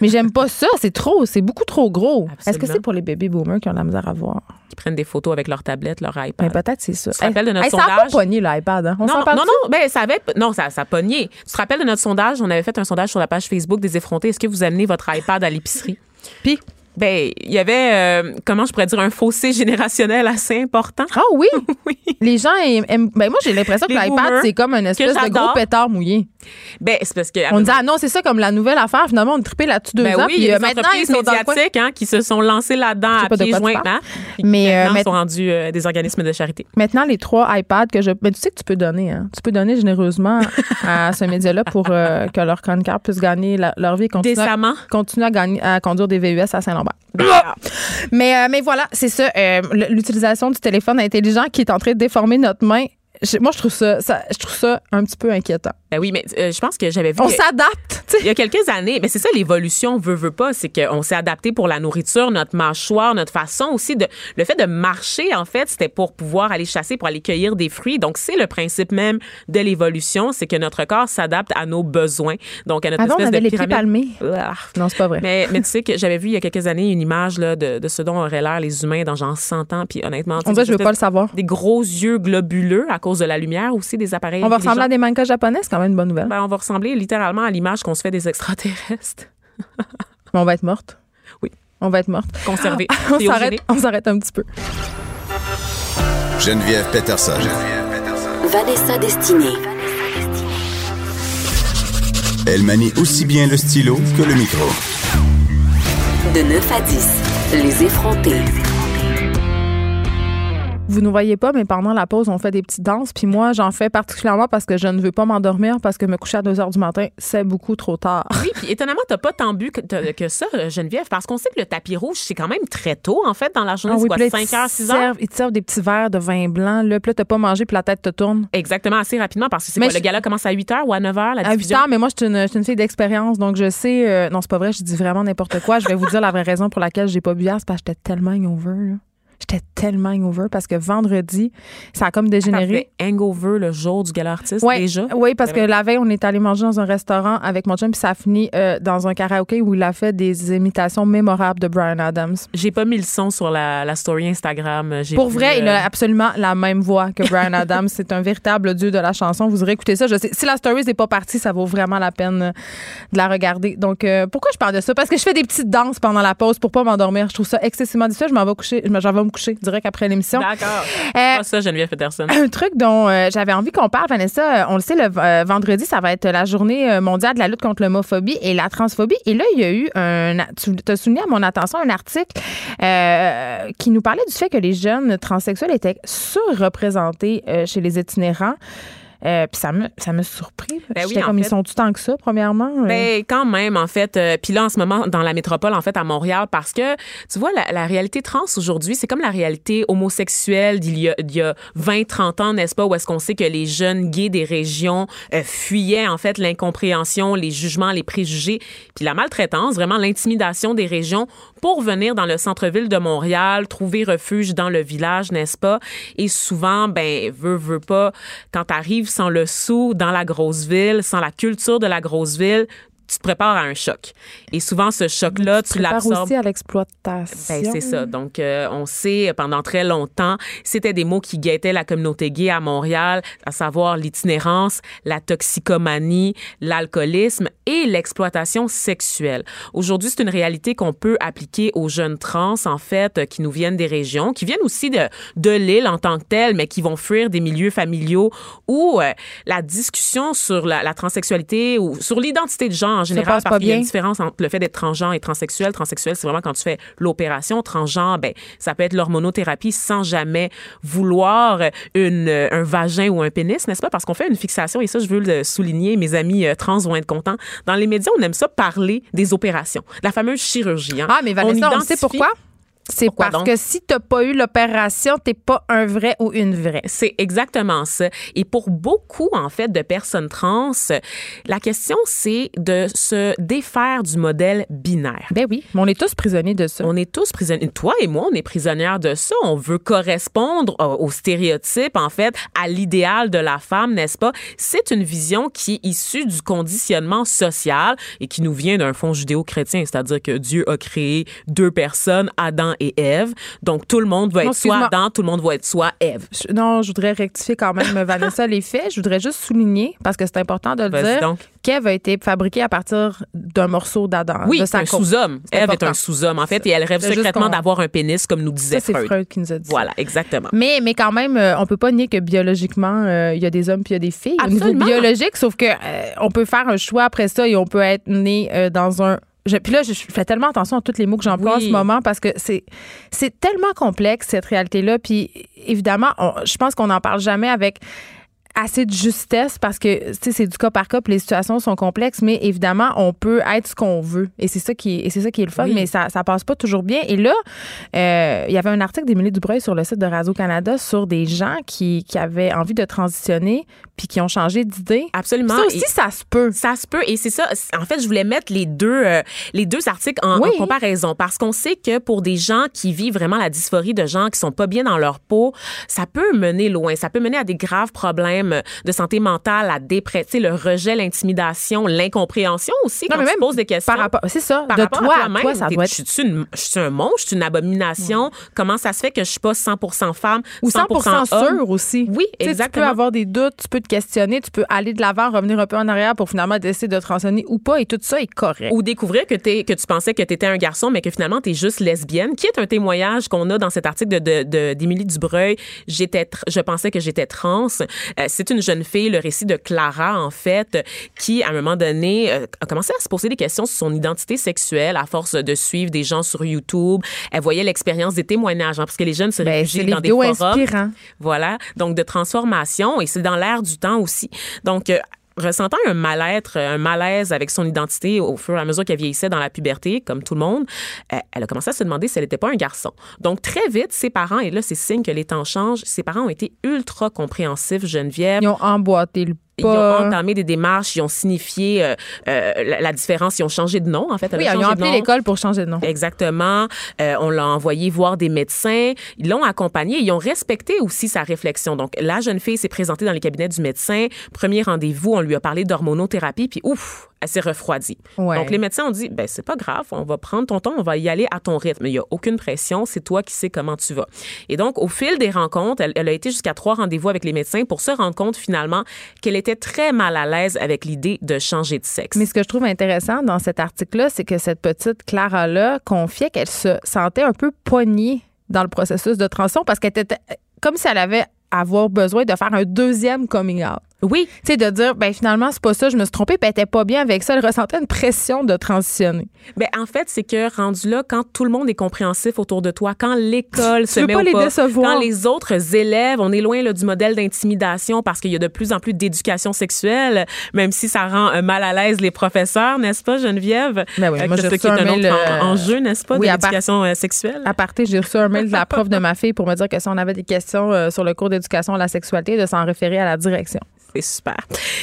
Mais j'aime pas ça. C'est trop. C'est beaucoup trop gros. Est-ce que c'est pour les baby boomers qui ont de la misère à voir? Ils prennent des photos avec leur tablette, leur Mais iPad. peut-être c'est ça. Tu te rappelles de notre ça a pas sondage? pogné l'iPad. Hein? On non, non, non, ben, ça avait, non, ça, ça a pogné. Tu te rappelles de notre sondage? On avait fait un sondage sur la page Facebook des effrontés. Est-ce que vous amenez votre iPad à l'épicerie? Puis, Ben, il y avait, euh, comment je pourrais dire, un fossé générationnel assez important. ah oui, Oui. les gens aiment. ben moi, j'ai l'impression que l'iPad, c'est comme une espèce de gros pétard mouillé. Ben, c'est parce que. On disait, ah non, c'est ça comme la nouvelle affaire. Finalement, on a trippé là-dessus deux Ben ans. oui, puis il y a euh, des maintenant, ils entreprises médiatiques hein, qui se sont lancées là-dedans à pieds joints. hein, Mais, euh, maintenant mais- sont rendus euh, des organismes de charité. Maintenant, les trois iPads que je. Ben, tu sais que tu peux donner, hein. Tu peux donner généreusement à ce média-là pour euh, que leurs chroniqueurs puissent gagner la- leur vie et continuer, à- Décemment. continuer à, gagner, à conduire des VUS à Saint-Lambert. Mais, euh, mais voilà, c'est ça. euh, L'utilisation du téléphone intelligent qui est en train de déformer notre main. Je- moi, je trouve ça, ça- je trouve ça un petit peu inquiétant. Ben oui, mais euh, je pense que j'avais vu. On s'adapte, tu sais. Il y a quelques années, mais c'est ça l'évolution veut veut pas, c'est qu'on s'est adapté pour la nourriture, notre mâchoire, notre façon aussi de le fait de marcher en fait, c'était pour pouvoir aller chasser, pour aller cueillir des fruits. Donc c'est le principe même de l'évolution, c'est que notre corps s'adapte à nos besoins. Donc à notre Avant, on espèce avait de les pieds pyramide. palmés. Ah. Non, c'est pas vrai. Mais, mais tu sais que j'avais vu il y a quelques années une image là, de, de ce dont auraient l'air les humains dans genre 100 ans. Puis honnêtement, tu sais, On dirait je veux pas le savoir. Des gros yeux globuleux à cause de la lumière aussi des appareils. On va ressembler à des mangas japonais, c'est quand même une bonne nouvelle. Ben, on va ressembler littéralement à l'image qu'on se fait des extraterrestres. Mais on va être morte. Oui. On va être morte. Conservés. On s'arrête, on s'arrête un petit peu. Geneviève Peterson. Vanessa Destinée. Elle manie aussi bien le stylo que le micro. De 9 à 10, les effrontés. Vous ne voyez pas, mais pendant la pause, on fait des petites danses. Puis moi, j'en fais particulièrement parce que je ne veux pas m'endormir parce que me coucher à 2 heures du matin, c'est beaucoup trop tard. Oui, puis étonnamment, t'as pas tant bu que, ça, Geneviève, parce qu'on sait que le tapis rouge, c'est quand même très tôt, en fait, dans la journée. Ah oui, quoi, puis là, 5 ils te heures, 6 heures? servent- Ils te servent des petits verres de vin blanc. Là, puis là, t'as pas mangé, puis la tête te tourne. Exactement, assez rapidement, parce que c'est Mais quoi, je- le gala commence à 8 heures ou à 9 heures, la À 8 diffusion? heures, mais moi, je suis une, une fille d'expérience, donc je sais. euh, non, c'est pas vrai, je dis vraiment n'importe quoi. Je vais vous dire la vraie raison pour laquelle j'ai pas bu hier, c'est parce que j'étais tellement hangover. là. J'étais tellement hangover parce que vendredi, ça a comme dégénéré. fait hangover le jour du gala artiste, Ouais, déjà? Oui, parce C'est que la veille, on est allé manger dans un restaurant avec mon chum, puis ça a fini euh, dans un karaoké où il a fait des imitations mémorables de Brian Adams. J'ai pas mis le son sur la, la story Instagram. J'ai Pour vrai, il euh, a absolument la même voix que Brian Adams. C'est un véritable dieu de la chanson. Vous aurez écouté ça. Je sais, si la story n'est pas partie, ça vaut vraiment la peine euh, de la regarder. Donc, euh, pourquoi je parle de ça? Parce que je fais des petites danses pendant la pause pour pas m'endormir. Je trouve ça excessivement difficile. Je m'en vais coucher. Je m'en vais me coucher direct après l'émission. D'accord. Euh, Pas ça, Geneviève Peterson. un truc dont euh, j'avais envie qu'on parle, Vanessa, euh, on le sait, le euh, vendredi, ça va être la journée mondiale de la lutte contre l'homophobie et la transphobie. Et là, il y a eu un. Tu as souligné à mon attention un article qui nous parlait du fait que les jeunes transsexuels étaient surreprésentés chez les itinérants. Euh, Puis ça me, ça me surpris. Ben oui, comme, ils sont tout tant que ça, premièrement. euh? Ben, quand même, en fait. euh, Puis là, en ce moment, dans la métropole, en fait, à Montréal, parce que, tu vois, la, la réalité trans aujourd'hui, c'est comme la réalité homosexuelle d'il y a, d'il y a 20, 30 ans, n'est-ce pas, où est-ce qu'on sait que les jeunes gays des régions euh, fuyaient, en fait, l'incompréhension, les jugements, les préjugés, puis la maltraitance, vraiment l'intimidation des régions pour venir dans le centre-ville de Montréal, trouver refuge dans le village, n'est-ce pas? Et souvent, ben, veut, veut pas, quand t'arrives sans le sou dans la grosse ville, sans la culture de la grosse ville, tu te prépares à un choc. Et souvent, ce choc-là, tu, Prépare l'absorbes. aussi à l'exploitation. Ben, c'est ça. Donc, euh, on sait, pendant très longtemps, c'était des mots qui guettaient la communauté gay à Montréal, à savoir l'itinérance, la toxicomanie, l'alcoolisme et l'exploitation sexuelle. Aujourd'hui, c'est une réalité qu'on peut appliquer aux jeunes trans, en fait, euh, qui nous viennent des régions, qui viennent aussi de, de l'île en tant que telle, mais qui vont fuir des milieux familiaux où euh, la discussion sur la, la transsexualité ou sur l'identité de genre en général, parce qu'il y a une différence entre le fait d'être transgenre et transsexuel. Transsexuel, c'est vraiment quand tu fais l'opération. Transgenre, ben, ça peut être l'hormonothérapie sans jamais vouloir une, un vagin ou un pénis, n'est-ce pas? Parce qu'on fait une fixation, et ça, je veux le souligner, mes amis euh, trans vont être contents. Dans les médias, on aime ça parler des opérations, la fameuse chirurgie. hein. Ah, mais Vanessa, on, identifie- sait pourquoi? C'est parce donc? que si t'as pas eu l'opération, t'es pas un vrai ou une vraie. C'est exactement ça. Et pour beaucoup, en fait, de personnes trans, la question, c'est de se défaire du modèle binaire. Ben oui, mais on est tous prisonniers de ça. On est tous prisonniers. Toi et moi, on est prisonnières de ça. On veut correspondre euh, aux stéréotypes, en fait, à l'idéal de la femme, n'est-ce pas? C'est une vision qui est issue du conditionnement social et qui nous vient d'un fond judéo-chrétien, c'est-à-dire que Dieu a créé deux personnes, Adam et Ève. Donc, tout le monde va Non, être soit. Adam, tout le monde va être soit Ève. Je- non, je voudrais rectifier quand même, Vanessa, les faits. Je voudrais juste souligner, parce que c'est important de le dire, qu'Ève a été fabriquée à partir d'un morceau d'Adam. Oui, c'est un sous-homme. Ève est un sous-homme, en fait, et elle rêve secrètement d'avoir un pénis, comme nous disait Ça, c'est Freud. Freud qui nous a dit. Voilà, exactement. Mais, mais quand même, euh, on peut pas nier que biologiquement, euh, il y a des hommes puis il y a des filles. Au Absolument. niveau biologique, sauf que euh, on peut faire un choix après ça et on peut être né euh, dans un. Je, puis là, je, je fais tellement attention à tous les mots que j'emploie Oui. en ce moment parce que c'est c'est tellement complexe cette réalité-là. Puis évidemment, on- je pense qu'on n'en parle jamais avec assez de justesse parce que c'est du cas par cas puis les situations sont complexes mais évidemment on peut être ce qu'on veut et c'est ça qui est, et c'est ça qui est le fun Oui. mais ça ça passe pas toujours bien et là euh, il y avait un article d'Émilie Dubreuil sur le site de Radio Canada sur des gens qui, qui avaient envie de transitionner puis qui ont changé d'idée Absolument. ça aussi Et- ça se peut Ça se peut et c'est ça. En fait, je voulais mettre les deux euh, les deux articles en, Oui. en comparaison parce qu'on sait que pour des gens qui vivent vraiment la dysphorie de gens qui sont pas bien dans leur peau, ça peut mener loin. Ça peut mener à des graves problèmes de santé mentale, la dépression, le rejet, l'intimidation, l'incompréhension aussi Non, quand mais même te poses des questions. par rapport c'est ça par de rapport toi à à toi ça t'es- doit être je suis une, je suis un monstre, je suis une abomination? Comment ça se fait que je suis pas 100% femme, ou 100%, 100% homme? sûr aussi. Oui, Tu sais, exactement. Tu peux avoir des doutes, tu peux te questionner, tu peux aller de l'avant, revenir un peu en arrière pour finalement décider de transitionner ou pas et tout ça est correct. Ou découvrir que, que tu pensais que tu étais un garçon, mais que finalement, tu es juste lesbienne, qui est un témoignage qu'on a dans cet article de, de, d'Émilie Dubreuil. J'étais, je pensais que j'étais trans. Euh, c'est une jeune fille, le récit de Clara, en fait, qui, à un moment donné, euh, a commencé à se poser des questions sur son identité sexuelle à force de suivre des gens sur YouTube. Elle voyait l'expérience des témoignages, hein, parce que les jeunes se Ben, réfugient dans des forums. inspirants. Voilà, donc de transformation et c'est dans l'air du temps aussi. Donc euh, ressentant un mal-être, un malaise avec son identité au fur et à mesure qu'elle vieillissait dans la puberté, comme tout le monde, euh, elle a commencé à se demander si elle n'était pas un garçon. Donc très vite, ses parents, et là c'est signe que les temps changent, ses parents ont été ultra compréhensifs, Geneviève. Ils ont emboîté le Ils ont entamé des démarches, ils ont signifié euh, euh, la, la différence, ils ont changé de nom en fait. Oui, ils ont appelé l'école pour changer de nom. Exactement. Euh, on l'a envoyé voir des médecins. Ils l'ont accompagné. Ils ont respecté aussi sa réflexion. Donc, la jeune fille s'est présentée dans les cabinets du médecin. Premier rendez-vous, on lui a parlé d'hormonothérapie. Puis, ouf, elle s'est refroidie. Ouais. Donc, les médecins ont dit, ben c'est pas grave, on va prendre ton temps, on va y aller à ton rythme. Il y a aucune pression, c'est toi qui sais comment tu vas. Et donc, au fil des rencontres, elle, elle a été jusqu'à trois rendez-vous avec les médecins pour se rendre compte finalement qu'elle était très mal à l'aise avec l'idée de changer de sexe. Mais ce que je trouve intéressant dans cet article-là, c'est que cette petite Clara-là confiait qu'elle se sentait un peu poignée dans le processus de transition parce qu'elle était comme si elle avait avoir besoin de faire un deuxième coming out. Oui. Tu sais, de dire, ben finalement, c'est pas ça, je me suis trompée, puis elle était pas bien avec ça. Elle ressentait une pression de transitionner. Ben, en fait, c'est que rendu là, quand tout le monde est compréhensif autour de toi, quand l'école se met pas au les pas, décevoir. quand les autres élèves, on est loin là, du modèle d'intimidation parce qu'il y a de plus en plus d'éducation sexuelle, même si ça rend euh, mal à l'aise les professeurs, n'est-ce pas, Geneviève? Ben oui, Euh, moi, j'ai reçu un mail, autre euh, en- enjeu, n'est-ce pas, oui, de l'éducation euh, sexuelle? À partir, j'ai reçu un mail de la prof de ma fille pour me dire que si on avait des questions sur le cours d'éducation à la sexualité, de s'en référer à la direction. C'est super.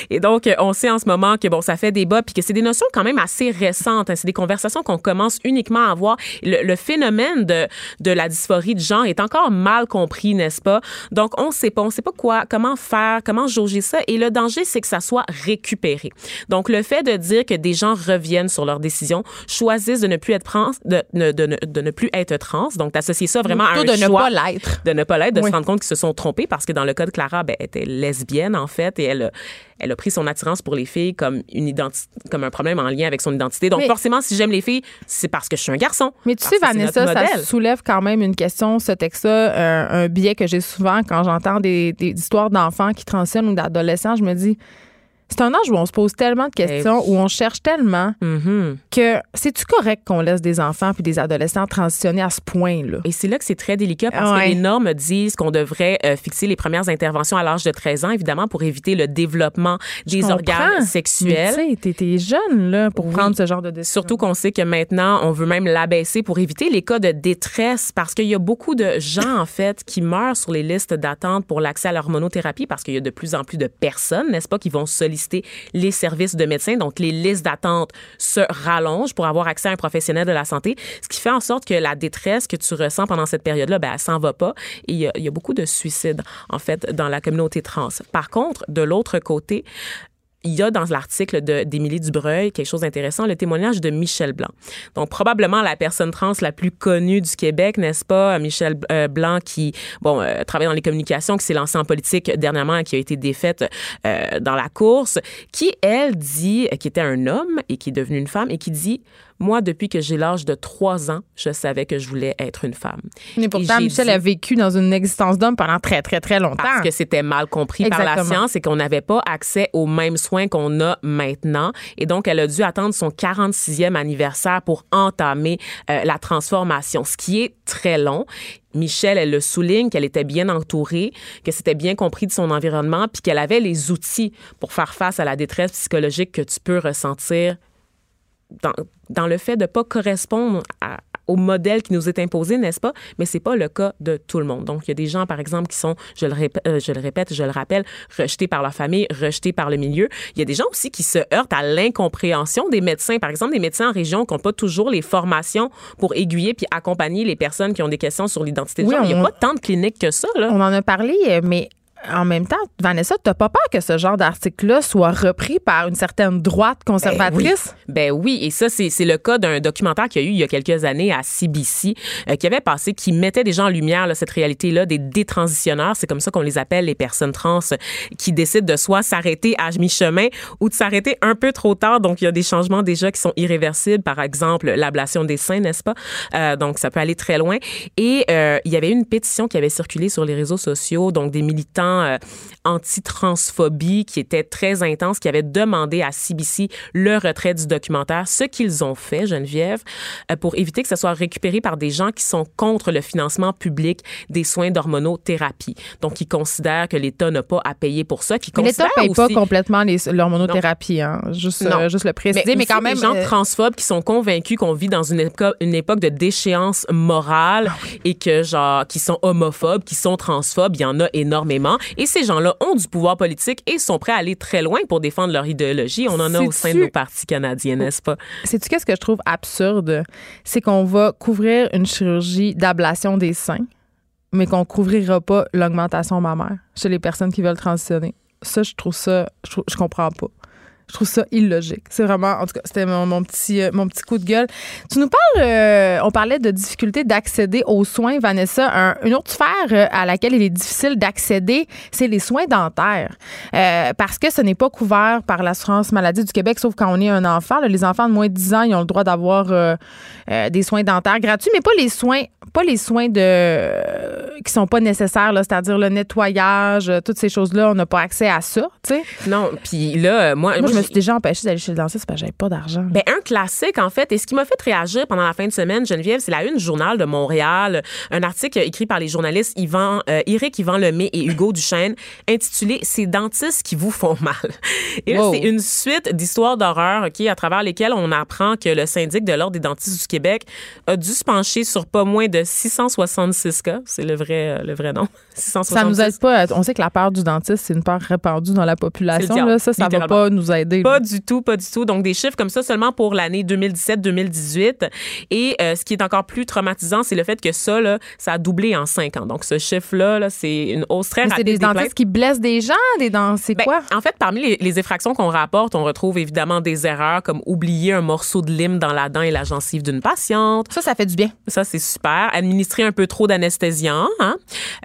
Et donc, euh, on sait en ce moment que bon, ça fait débat, puis que c'est des notions quand même assez récentes. hein. C'est des conversations qu'on commence uniquement à avoir. Le, le phénomène de, de la dysphorie de genre est encore mal compris, n'est-ce pas? Donc, on sait pas, on sait pas quoi, comment faire, comment jauger ça. Et le danger, c'est que ça soit récupéré. Donc, le fait de dire que des gens reviennent sur leurs décisions, choisissent de ne plus être trans, de, de, de, ne- de ne plus être trans, donc d'associer ça vraiment à un de ne choix pas l'être. de ne pas l'être, de se rendre compte qu'ils se sont trompés parce que dans le cas de Clara, ben, elle était lesbienne en fait et elle a, elle a pris son attirance pour les filles comme une identi- comme un problème en lien avec son identité. Donc Mais- forcément, si j'aime les filles, c'est parce que je suis un garçon. Mais tu sais, Vanessa, ça soulève quand même une question, ce texte-là, un, un biais que j'ai souvent quand j'entends des, des histoires d'enfants qui transitionnent ou d'adolescents. Je me dis, c'est un âge où on se pose tellement de questions, où on cherche tellement Mhm. que c'est-tu correct qu'on laisse des enfants puis des adolescents transitionner à ce point-là? Et c'est là que c'est très délicat parce Ouais. que les normes disent qu'on devrait euh, fixer les premières interventions à l'âge de 13 ans, évidemment, pour éviter le développement des Je organes sexuels. Tu sais, t'es- t'es jeune, là, pour Oui. prendre ce genre de décision. Surtout qu'on sait que maintenant, on veut même l'abaisser pour éviter les cas de détresse parce qu'il y a beaucoup de gens, en fait, qui meurent sur les listes d'attente pour l'accès à l'hormonothérapie parce qu'il y a de plus en plus de personnes, n'est-ce pas, qui vont solliciter les services de médecins. Donc, les listes d'attente se rallongent pour avoir accès à un professionnel de la santé, ce qui fait en sorte que la détresse que tu ressens pendant cette période-là, ben, elle s'en va pas. Et il y, a, il y a beaucoup de suicides, en fait, dans la communauté trans. Par contre, de l'autre côté, il y a dans l'article d'Émilie Dubreuil quelque chose d'intéressant, le témoignage de Michel Blanc. Donc, probablement la personne trans la plus connue du Québec, n'est-ce pas? Michel euh, Blanc qui, bon, euh, travaille dans les communications, qui s'est lancée en politique dernièrement et qui a été défaite euh, dans la course, qui, elle, dit, qui était un homme et qui est devenu une femme et qui dit, moi, depuis que j'ai l'âge de trois ans, je savais que je voulais être une femme. Mais pourtant, Michel dit- a vécu dans une existence d'homme pendant très, très, très longtemps. parce que c'était mal compris par la science et qu'on n'avait pas accès aux mêmes soins qu'on a maintenant. Et donc, elle a dû attendre son 46e anniversaire pour entamer euh, la transformation, ce qui est très long. Michelle, elle le souligne qu'elle était bien entourée, que c'était bien compris de son environnement, puis qu'elle avait les outils pour faire face à la détresse psychologique que tu peux ressentir dans, dans le fait de pas correspondre à- au modèle qui nous est imposé, n'est-ce pas? Mais c'est pas le cas de tout le monde. Donc, il y a des gens, par exemple, qui sont, je le, répète, euh, je le répète, je le rappelle, rejetés par leur famille, rejetés par le milieu. Il y a des gens aussi qui se heurtent à l'incompréhension des médecins. Par exemple, des médecins en région qui n'ont pas toujours les formations pour aiguiller puis accompagner les personnes qui ont des questions sur l'identité de Oui, genre. Il n'y a on- pas tant de cliniques que ça, là. On en a parlé, mais en même temps, Vanessa, t'as pas peur que ce genre d'article-là soit repris par une certaine droite conservatrice? Ben oui, et ça, c'est le cas d'un documentaire qu'il y a eu il y a quelques années à CBC, euh, qui avait passé, qui mettait déjà en lumière là, cette réalité-là des détransitionneurs. C'est comme ça qu'on les appelle, les personnes trans qui décident de soit s'arrêter à mi-chemin ou de s'arrêter un peu trop tard. Donc, il y a des changements déjà qui sont irréversibles. Par exemple, l'ablation des seins, n'est-ce pas? Euh, donc, ça peut aller très loin. Et euh, il y avait une pétition qui avait circulé sur les réseaux sociaux, donc des militants euh, anti-transphobie qui étaient très intenses, qui avaient demandé à CBC le retrait du documentaire, ce qu'ils ont fait, Geneviève, euh, pour éviter que ça soit récupéré par des gens qui sont contre le financement public des soins d'hormonothérapie. Donc, ils considèrent que l'État n'a pas à payer pour ça. Mais l'État considèrent paye pas aussi- complètement les- l'hormonothérapie, hein. Juste, euh, juste le préciser, mais, aussi quand même. des gens euh, transphobes qui sont convaincus qu'on vit dans une époque, une époque de déchéance morale Ah et que genre qui sont homophobes, qui sont transphobes, il y en a énormément et ces gens-là ont du pouvoir politique et sont prêts à aller très loin pour défendre leur idéologie. On en a au sein de nos partis canadiens, n'est-ce pas? Sais-tu qu'est-ce que je trouve absurde? C'est qu'on va couvrir une chirurgie d'ablation des seins, mais qu'on couvrira pas l'augmentation mammaire chez les personnes qui veulent transitionner. Ça, je trouve ça, je, trouve- je comprends pas. Je trouve ça illogique. C'est vraiment, en tout cas, c'était mon, euh, petit coup de gueule. Tu nous parles, euh, on parlait de difficulté d'accéder aux soins, Vanessa. Un- une autre sphère euh, à laquelle il est difficile d'accéder, c'est les soins dentaires. Parce que ce n'est pas couvert par l'assurance maladie du Québec, sauf quand on est un enfant. les enfants de moins de 10 ans, ils ont le droit d'avoir des soins dentaires gratuits, mais pas les soins pas les soins de euh, qui sont pas nécessaires, là, c'est-à-dire le nettoyage, euh, toutes ces choses-là, on n'a pas accès à ça, tu sais. Non, puis là, moi, Moi, je me suis déjà empêchée d'aller chez le dentiste parce que j'avais pas d'argent. Ben, un classique, en fait. Et ce qui m'a fait réagir pendant la fin de semaine, Geneviève, c'est la une journal de Montréal, un article écrit par les journalistes Yvan, euh, Éric Yvan Lemay et Hugo Duchesne, intitulé Ces dentistes qui vous font mal. Et là, Wow. c'est une suite d'histoires d'horreur, OK, à travers lesquelles on apprend que le syndic de l'Ordre des dentistes du Québec a dû se pencher sur pas moins de 666 cas. C'est le vrai, euh, le vrai nom. 666. ça nous aide pas. On sait que la peur du dentiste, c'est une peur répandue dans la population. le diable, là. Ça, ça va pas nous aider. Pas là. du tout, pas du tout. Donc, des chiffres comme ça seulement pour l'année 2017-2018. Et euh, ce qui est encore plus traumatisant, c'est le fait que ça, là, ça a doublé en cinq ans. Donc, ce chiffre-là, là, c'est une hausse très Mais rapide c'est des des plaintes. dentistes qui blessent des gens, des dents. C'est Ben, quoi? En fait, parmi les, les infractions qu'on rapporte, on retrouve évidemment des erreurs comme oublier un morceau de lime dans la dent et la gencive d'une patiente. Ça, ça fait du bien. Ça, c'est super. Administrer un peu trop d'anesthésiant. Hein?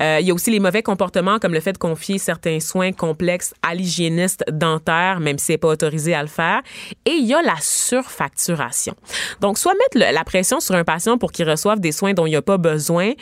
Euh, il y a aussi les mauvais comportements comme le fait de confier certains soins complexes à l'hygiéniste dentaire, même si c'est pas autorisé à le faire. Et il y a la surfacturation. Donc, soit mettre le- la pression sur un patient pour qu'il reçoive des soins dont il n'y a pas besoin,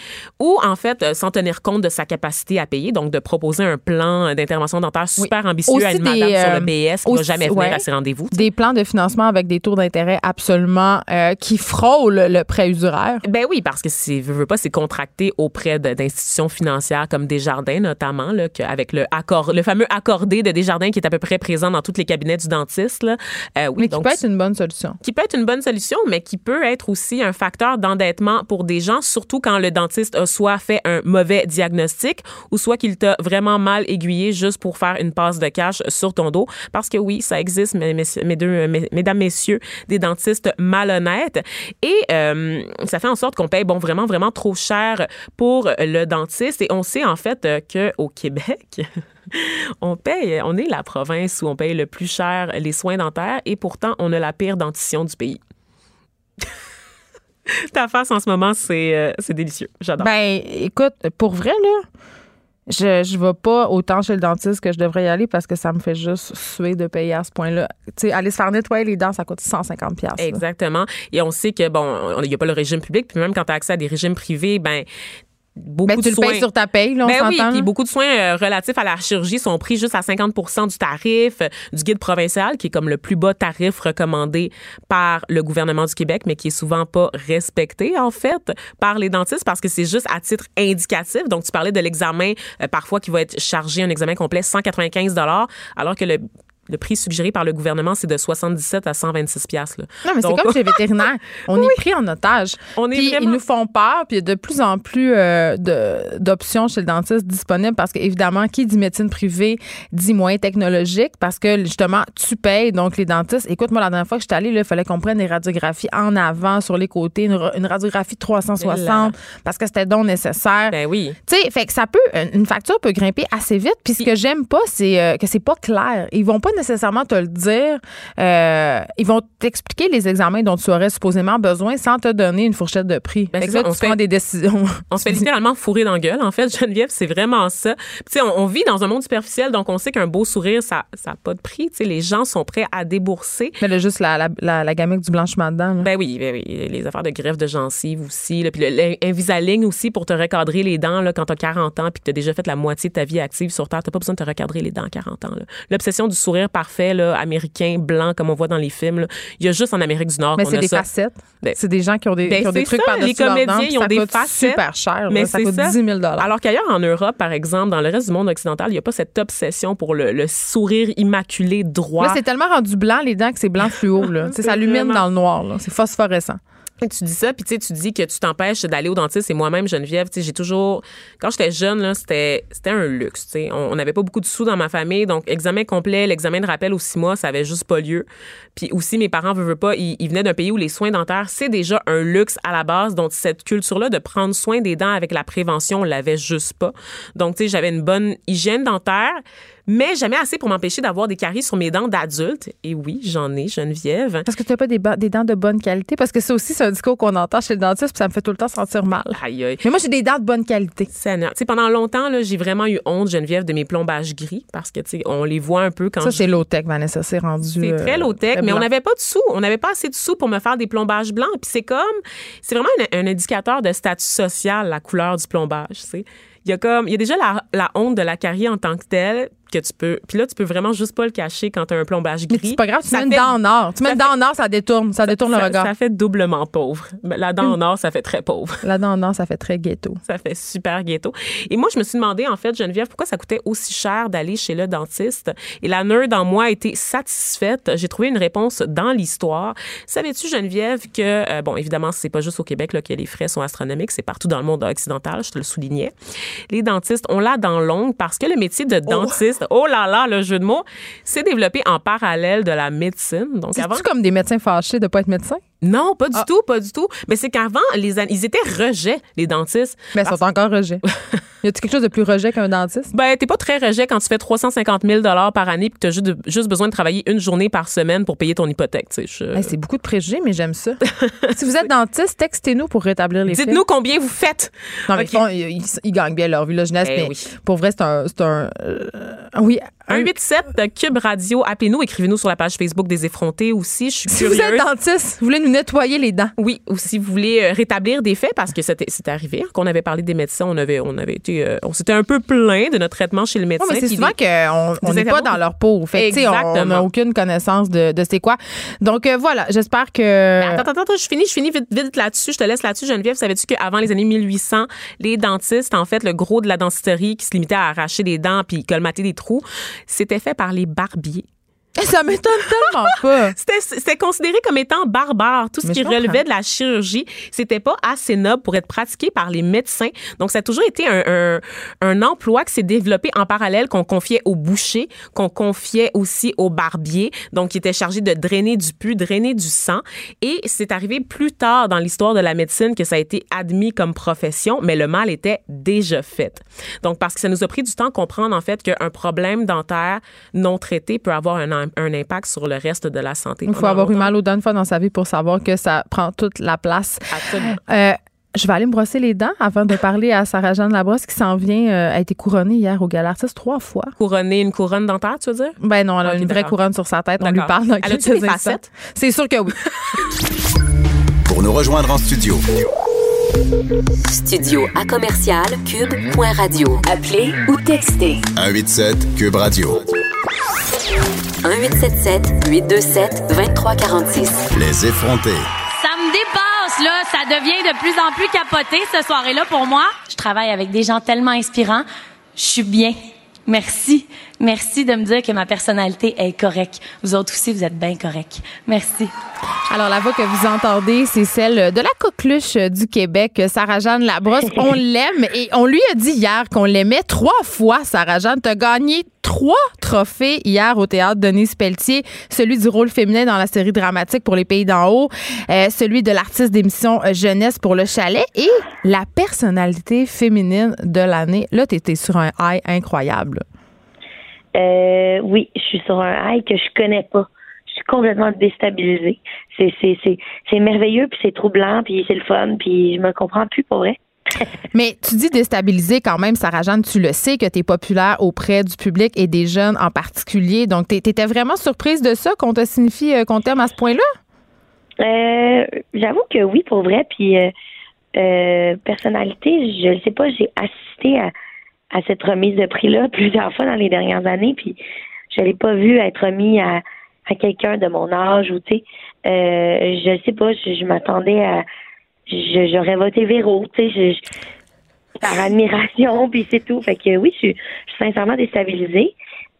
ou en fait, euh, sans tenir compte de sa capacité à payer, donc de proposer un plan d'intervention dentaire super ambitieux Aussi à une des, madame sur euh, le BS qui ne va jamais venir ouais. à ses rendez-vous. Des plans de financement avec des taux d'intérêt absolument euh, qui frôlent le prêt usuraire. Ben oui, parce que c'est veux, veux pas, c'est contracté auprès d'institutions financières comme Desjardins notamment, là, avec le accord, le fameux accordé de Desjardins qui est à peu près présent dans tous les cabinets du dentiste. Là. Euh, oui, Mais qui donc peut être une bonne solution. qui peut être une bonne solution, mais qui peut être aussi un facteur d'endettement pour des gens, surtout quand le dentiste a soit fait un mauvais diagnostic ou soit qu'il t'a vraiment mal aiguillé juste pour faire une passe de cash sur ton dos. Parce que oui, ça existe, mes- mes- mes deux- mes- mesdames, messieurs, des dentistes malhonnêtes. Et euh, ça fait en sorte qu'on paye bon, vraiment, vraiment trop cher pour le dentiste. Et on sait en fait euh, qu'au Québec, on paye, on est la province où on paye le plus cher les soins dentaires et pourtant on a la pire dentition du pays. Ta face en ce moment, c'est euh, délicieux. J'adore. Ben, écoute, pour vrai, là, je je vais pas autant chez le dentiste que je devrais y aller parce que ça me fait juste suer de payer à ce point-là. Tu sais, aller se faire nettoyer les dents, ça coûte 150 pièces. Exactement. Et on sait que, bon, il n'y a pas le régime public, puis même quand tu as accès à des régimes privés, ben beaucoup de tu le soins... payes sur ta paye, là, on Ben oui, s'entend. puis là? beaucoup de soins euh, relatifs à la chirurgie sont pris juste à 50% du tarif euh, du guide provincial, qui est comme le plus bas tarif recommandé par le gouvernement du Québec, mais qui est souvent pas respecté, en fait, par les dentistes, parce que c'est juste à titre indicatif. Donc, tu parlais de l'examen, euh, parfois, qui va être chargé, un examen complet, 195 alors que le le prix suggéré par le gouvernement, c'est de 77 à 126 pièces. Non, mais c'est comme chez les vétérinaires. On est pris en otage. On est Puis vraiment- ils nous font peur, puis il y a de plus en plus euh, de- d'options chez le dentiste disponibles parce qu'évidemment, qui dit médecine privée dit moins technologique parce que justement, tu payes. Donc, les dentistes, écoute, moi, la dernière fois que j'étais allée, là, il fallait qu'on prenne des radiographies en avant, sur les côtés, une, une radiographie de 360 parce que c'était donc nécessaire. Ben oui. Tu sais, fait que ça peut, une facture peut grimper assez vite. Puis ce que j'aime pas, c'est euh, que c'est pas clair. Ils vont pas nécessairement te le dire. Euh, ils vont t'expliquer les examens dont tu aurais supposément besoin sans te donner une fourchette de prix. Ben, fait que c'est là, ça, on tu fait- prends des décisions. On se fait littéralement fourrer dans la gueule, en fait, Geneviève, c'est vraiment ça. Tu sais, on, on vit dans un monde superficiel, donc on sait qu'un beau sourire, ça n'a pas de prix. Tu sais, les gens sont prêts à débourser. Mais là, juste la, la, la, la gamique du blanchiment dedans. là. Ben oui, ben oui, les affaires de greffe de gencives aussi. Là, puis le- l'invisalign aussi pour te recadrer les dents là, quand tu as 40 ans puis que tu as déjà fait la moitié de ta vie active sur Terre. Tu pas besoin de te recadrer les dents à 40 ans. L'obsession du sourire parfait, là, américain, blanc, comme on voit dans les films, là, il y a juste en Amérique du Nord mais c'est des ça. facettes. Ben- c'est des gens qui ont des, Ben, qui ont des c'est trucs par-dessus les comédiens, dents, ils ont des facettes. super cher. Mais là. ça coûte ça. 10 000 Alors qu'ailleurs, en Europe, par exemple, dans le reste du monde occidental, il n'y a pas cette obsession pour le, le sourire immaculé, droit. Là, c'est tellement rendu blanc, les dents, que c'est blanc fluo. Là. Ça illumine dans le noir. C'est phosphorescent. Tu dis ça, puis tu dis que tu t'empêches d'aller au dentiste. Et moi-même, Geneviève, j'ai toujours... Quand j'étais jeune, c'était un luxe. On n'avait pas beaucoup de sous dans ma famille, donc examen complet, l'examen de rappel aux six mois, ça avait juste pas lieu. Puis aussi, mes parents, veulent, pas, ils, venaient d'un pays où les soins dentaires, c'est déjà un luxe à la base. Donc, cette culture-là de prendre soin des dents avec la prévention, on l'avait juste pas. Donc, j'avais une bonne hygiène dentaire, mais jamais assez pour m'empêcher d'avoir des caries sur mes dents d'adulte. Et oui, j'en ai, Geneviève. Parce que tu n'as pas des, dents de bonne qualité. Parce que ça aussi, c'est un discours qu'on entend chez le dentiste, puis ça me fait tout le temps sentir mal. Aïe, aïe. Mais moi, j'ai des dents de bonne qualité. Tu pendant longtemps, j'ai vraiment eu honte, Geneviève, de mes plombages gris parce que, tu on les voit un peu quand Ça, je- c'est low-tech, Vanessa. C'est rendu. C'est euh, très low-tech, mais on n'avait pas de sous. On n'avait pas assez de sous pour me faire des plombages blancs. Puis c'est comme, c'est vraiment un, un indicateur de statut social, la couleur du plombage, tu sais. Il y a comme, il y a déjà la, la honte de la carie en tant que telle que tu peux, puis là, tu peux vraiment juste pas le cacher quand tu as un plombage Mais gris. c'est pas grave, tu Ça mets une fait- dent en or. Tu mets une dent en or, ça détourne. Ça détourne le regard. Ça fait doublement pauvre. La dent en or, ça fait très pauvre. La dent en or, ça fait très ghetto. Ça fait super ghetto. Et moi, je me suis demandé, en fait, Geneviève, pourquoi ça coûtait aussi cher d'aller chez le dentiste? Et la nerd en moi a été satisfaite. J'ai trouvé une réponse dans l'histoire. Savais-tu, Geneviève, que, euh, bon, évidemment, c'est pas juste au Québec là, que les frais sont astronomiques, c'est partout dans le monde occidental, je te le soulignais. Les dentistes ont la dent longue parce que le métier de dentiste, oh, là là, le jeu de mots, s'est développé en parallèle de la médecine. Donc, avant, comme des médecins fâchés de pas être médecin? Non, pas du Ah. tout, pas du tout. Mais c'est qu'avant, les, ils étaient rejets, les dentistes. Mais ils sont encore rejet. y a-tu quelque chose de plus rejet qu'un dentiste? Ben, t'es pas très rejet quand tu fais 350 000 par année puis que t'as juste, de- juste besoin de travailler une journée par semaine pour payer ton hypothèque. tu sais. Je- Hey, c'est beaucoup de préjugés, mais j'aime ça. si vous êtes dentiste, textez-nous pour rétablir les. Dites-nous combien vous faites. Non, mais Ok. ils, font- ils- gagnent bien leur vie, là, jeunesse. Eh mais oui. pour vrai, c'est un. c'est un euh, oui. un- 187 Cube Radio. Appelez-nous, écrivez-nous sur la page Facebook des effrontés aussi. Je suis si vous êtes dentiste, vous voulez nous nettoyer les dents. Oui, ou si vous voulez euh, rétablir des faits, parce que c'était c'est arrivé, hein, qu'on avait parlé des médecins, on avait, on avait été, euh, on s'était un peu plaint de notre traitement chez le médecin. Oui, mais c'est souvent qu'on n'est pas dans leur peau. Fait sais, on- Exactement. n'a aucune connaissance de, de c'est quoi. Donc, euh, voilà, j'espère que. Attends, attends, attends, je finis, je finis vite, vite là-dessus. Je te laisse là-dessus, Geneviève. Savais-tu qu'avant les années 1800, les dentistes, en fait, le gros de la dentisterie qui se limitait à arracher des dents puis colmater des trous, c'était fait par les barbiers. Ça m'étonne tellement pas. C'était, considéré comme étant barbare. Tout ce Mais qui relevait de la chirurgie, c'était pas assez noble pour être pratiqué par les médecins. Donc, ça a toujours été un, un, un emploi qui s'est développé en parallèle, qu'on confiait aux bouchers, qu'on confiait aussi aux barbiers, donc qui était chargé de drainer du pus, drainer du sang. Et c'est arrivé plus tard dans l'histoire de la médecine que ça a été admis comme profession, mais le mal était déjà fait. Donc, parce que ça nous a pris du temps de comprendre, en fait, qu'un problème dentaire non traité peut avoir un, un impact sur le reste de la santé. Il faut avoir eu mal aux dents une fois dans sa vie pour savoir que ça prend toute la place. Absolument. Euh, je vais aller me brosser les dents avant de parler à Sarah-Jeanne Labrosse qui s'en vient, euh, a été couronnée hier au Gala Artiste trois fois. Couronner une couronne dentaire, tu veux dire? Ben non, elle a une vraie couronne sur sa tête. On lui parle dans Elle a-tu quelques des instants. facettes? C'est sûr que oui. Pour nous rejoindre en studio, Studio à commercial cube.radio. Appelez ou textez 187 Cube Radio. 1877 827 2346. Les effrontés. Ça me dépasse, là. Ça devient de plus en plus capoté, cette soirée-là, pour moi. Je travaille avec des gens tellement inspirants. Je suis bien. Merci. Merci de me dire que ma personnalité est correcte. Vous autres aussi, vous êtes bien corrects. Merci. Alors, la voix que vous entendez, c'est celle de la coqueluche du Québec, Sarah-Jeanne Labrosse. On l'aime et on lui a dit hier qu'on l'aimait trois fois, Sarah-Jeanne. T'as gagné trois trophées hier au théâtre Denise Pelletier, celui du rôle féminin dans la série dramatique pour les pays d'en haut, euh, celui de l'artiste d'émission euh, jeunesse pour le chalet et la personnalité féminine de l'année. Là, t'étais sur un high incroyable. Euh, oui, je suis sur un high que je connais pas. Je suis complètement déstabilisée. C'est merveilleux puis c'est troublant puis c'est le fun puis je me comprends plus pour vrai. Mais tu dis déstabiliser quand même, Sarah-Jeanne, tu le sais que tu es populaire auprès du public et des jeunes en particulier. Donc, tu étais vraiment surprise de ça, qu'on te signifie euh, qu'on t'aime à ce point-là? Euh, j'avoue que oui pour vrai puis euh, euh, personnalité, je ne sais pas, j'ai assisté à cette remise de prix là plusieurs fois dans les dernières années puis je l'ai pas vu être remis à quelqu'un de mon âge ou tu sais euh, je sais pas, je, m'attendais à j'aurais voté Véro, tu sais, je, je- par admiration, puis c'est tout. Fait que oui, je suis, je suis sincèrement déstabilisée,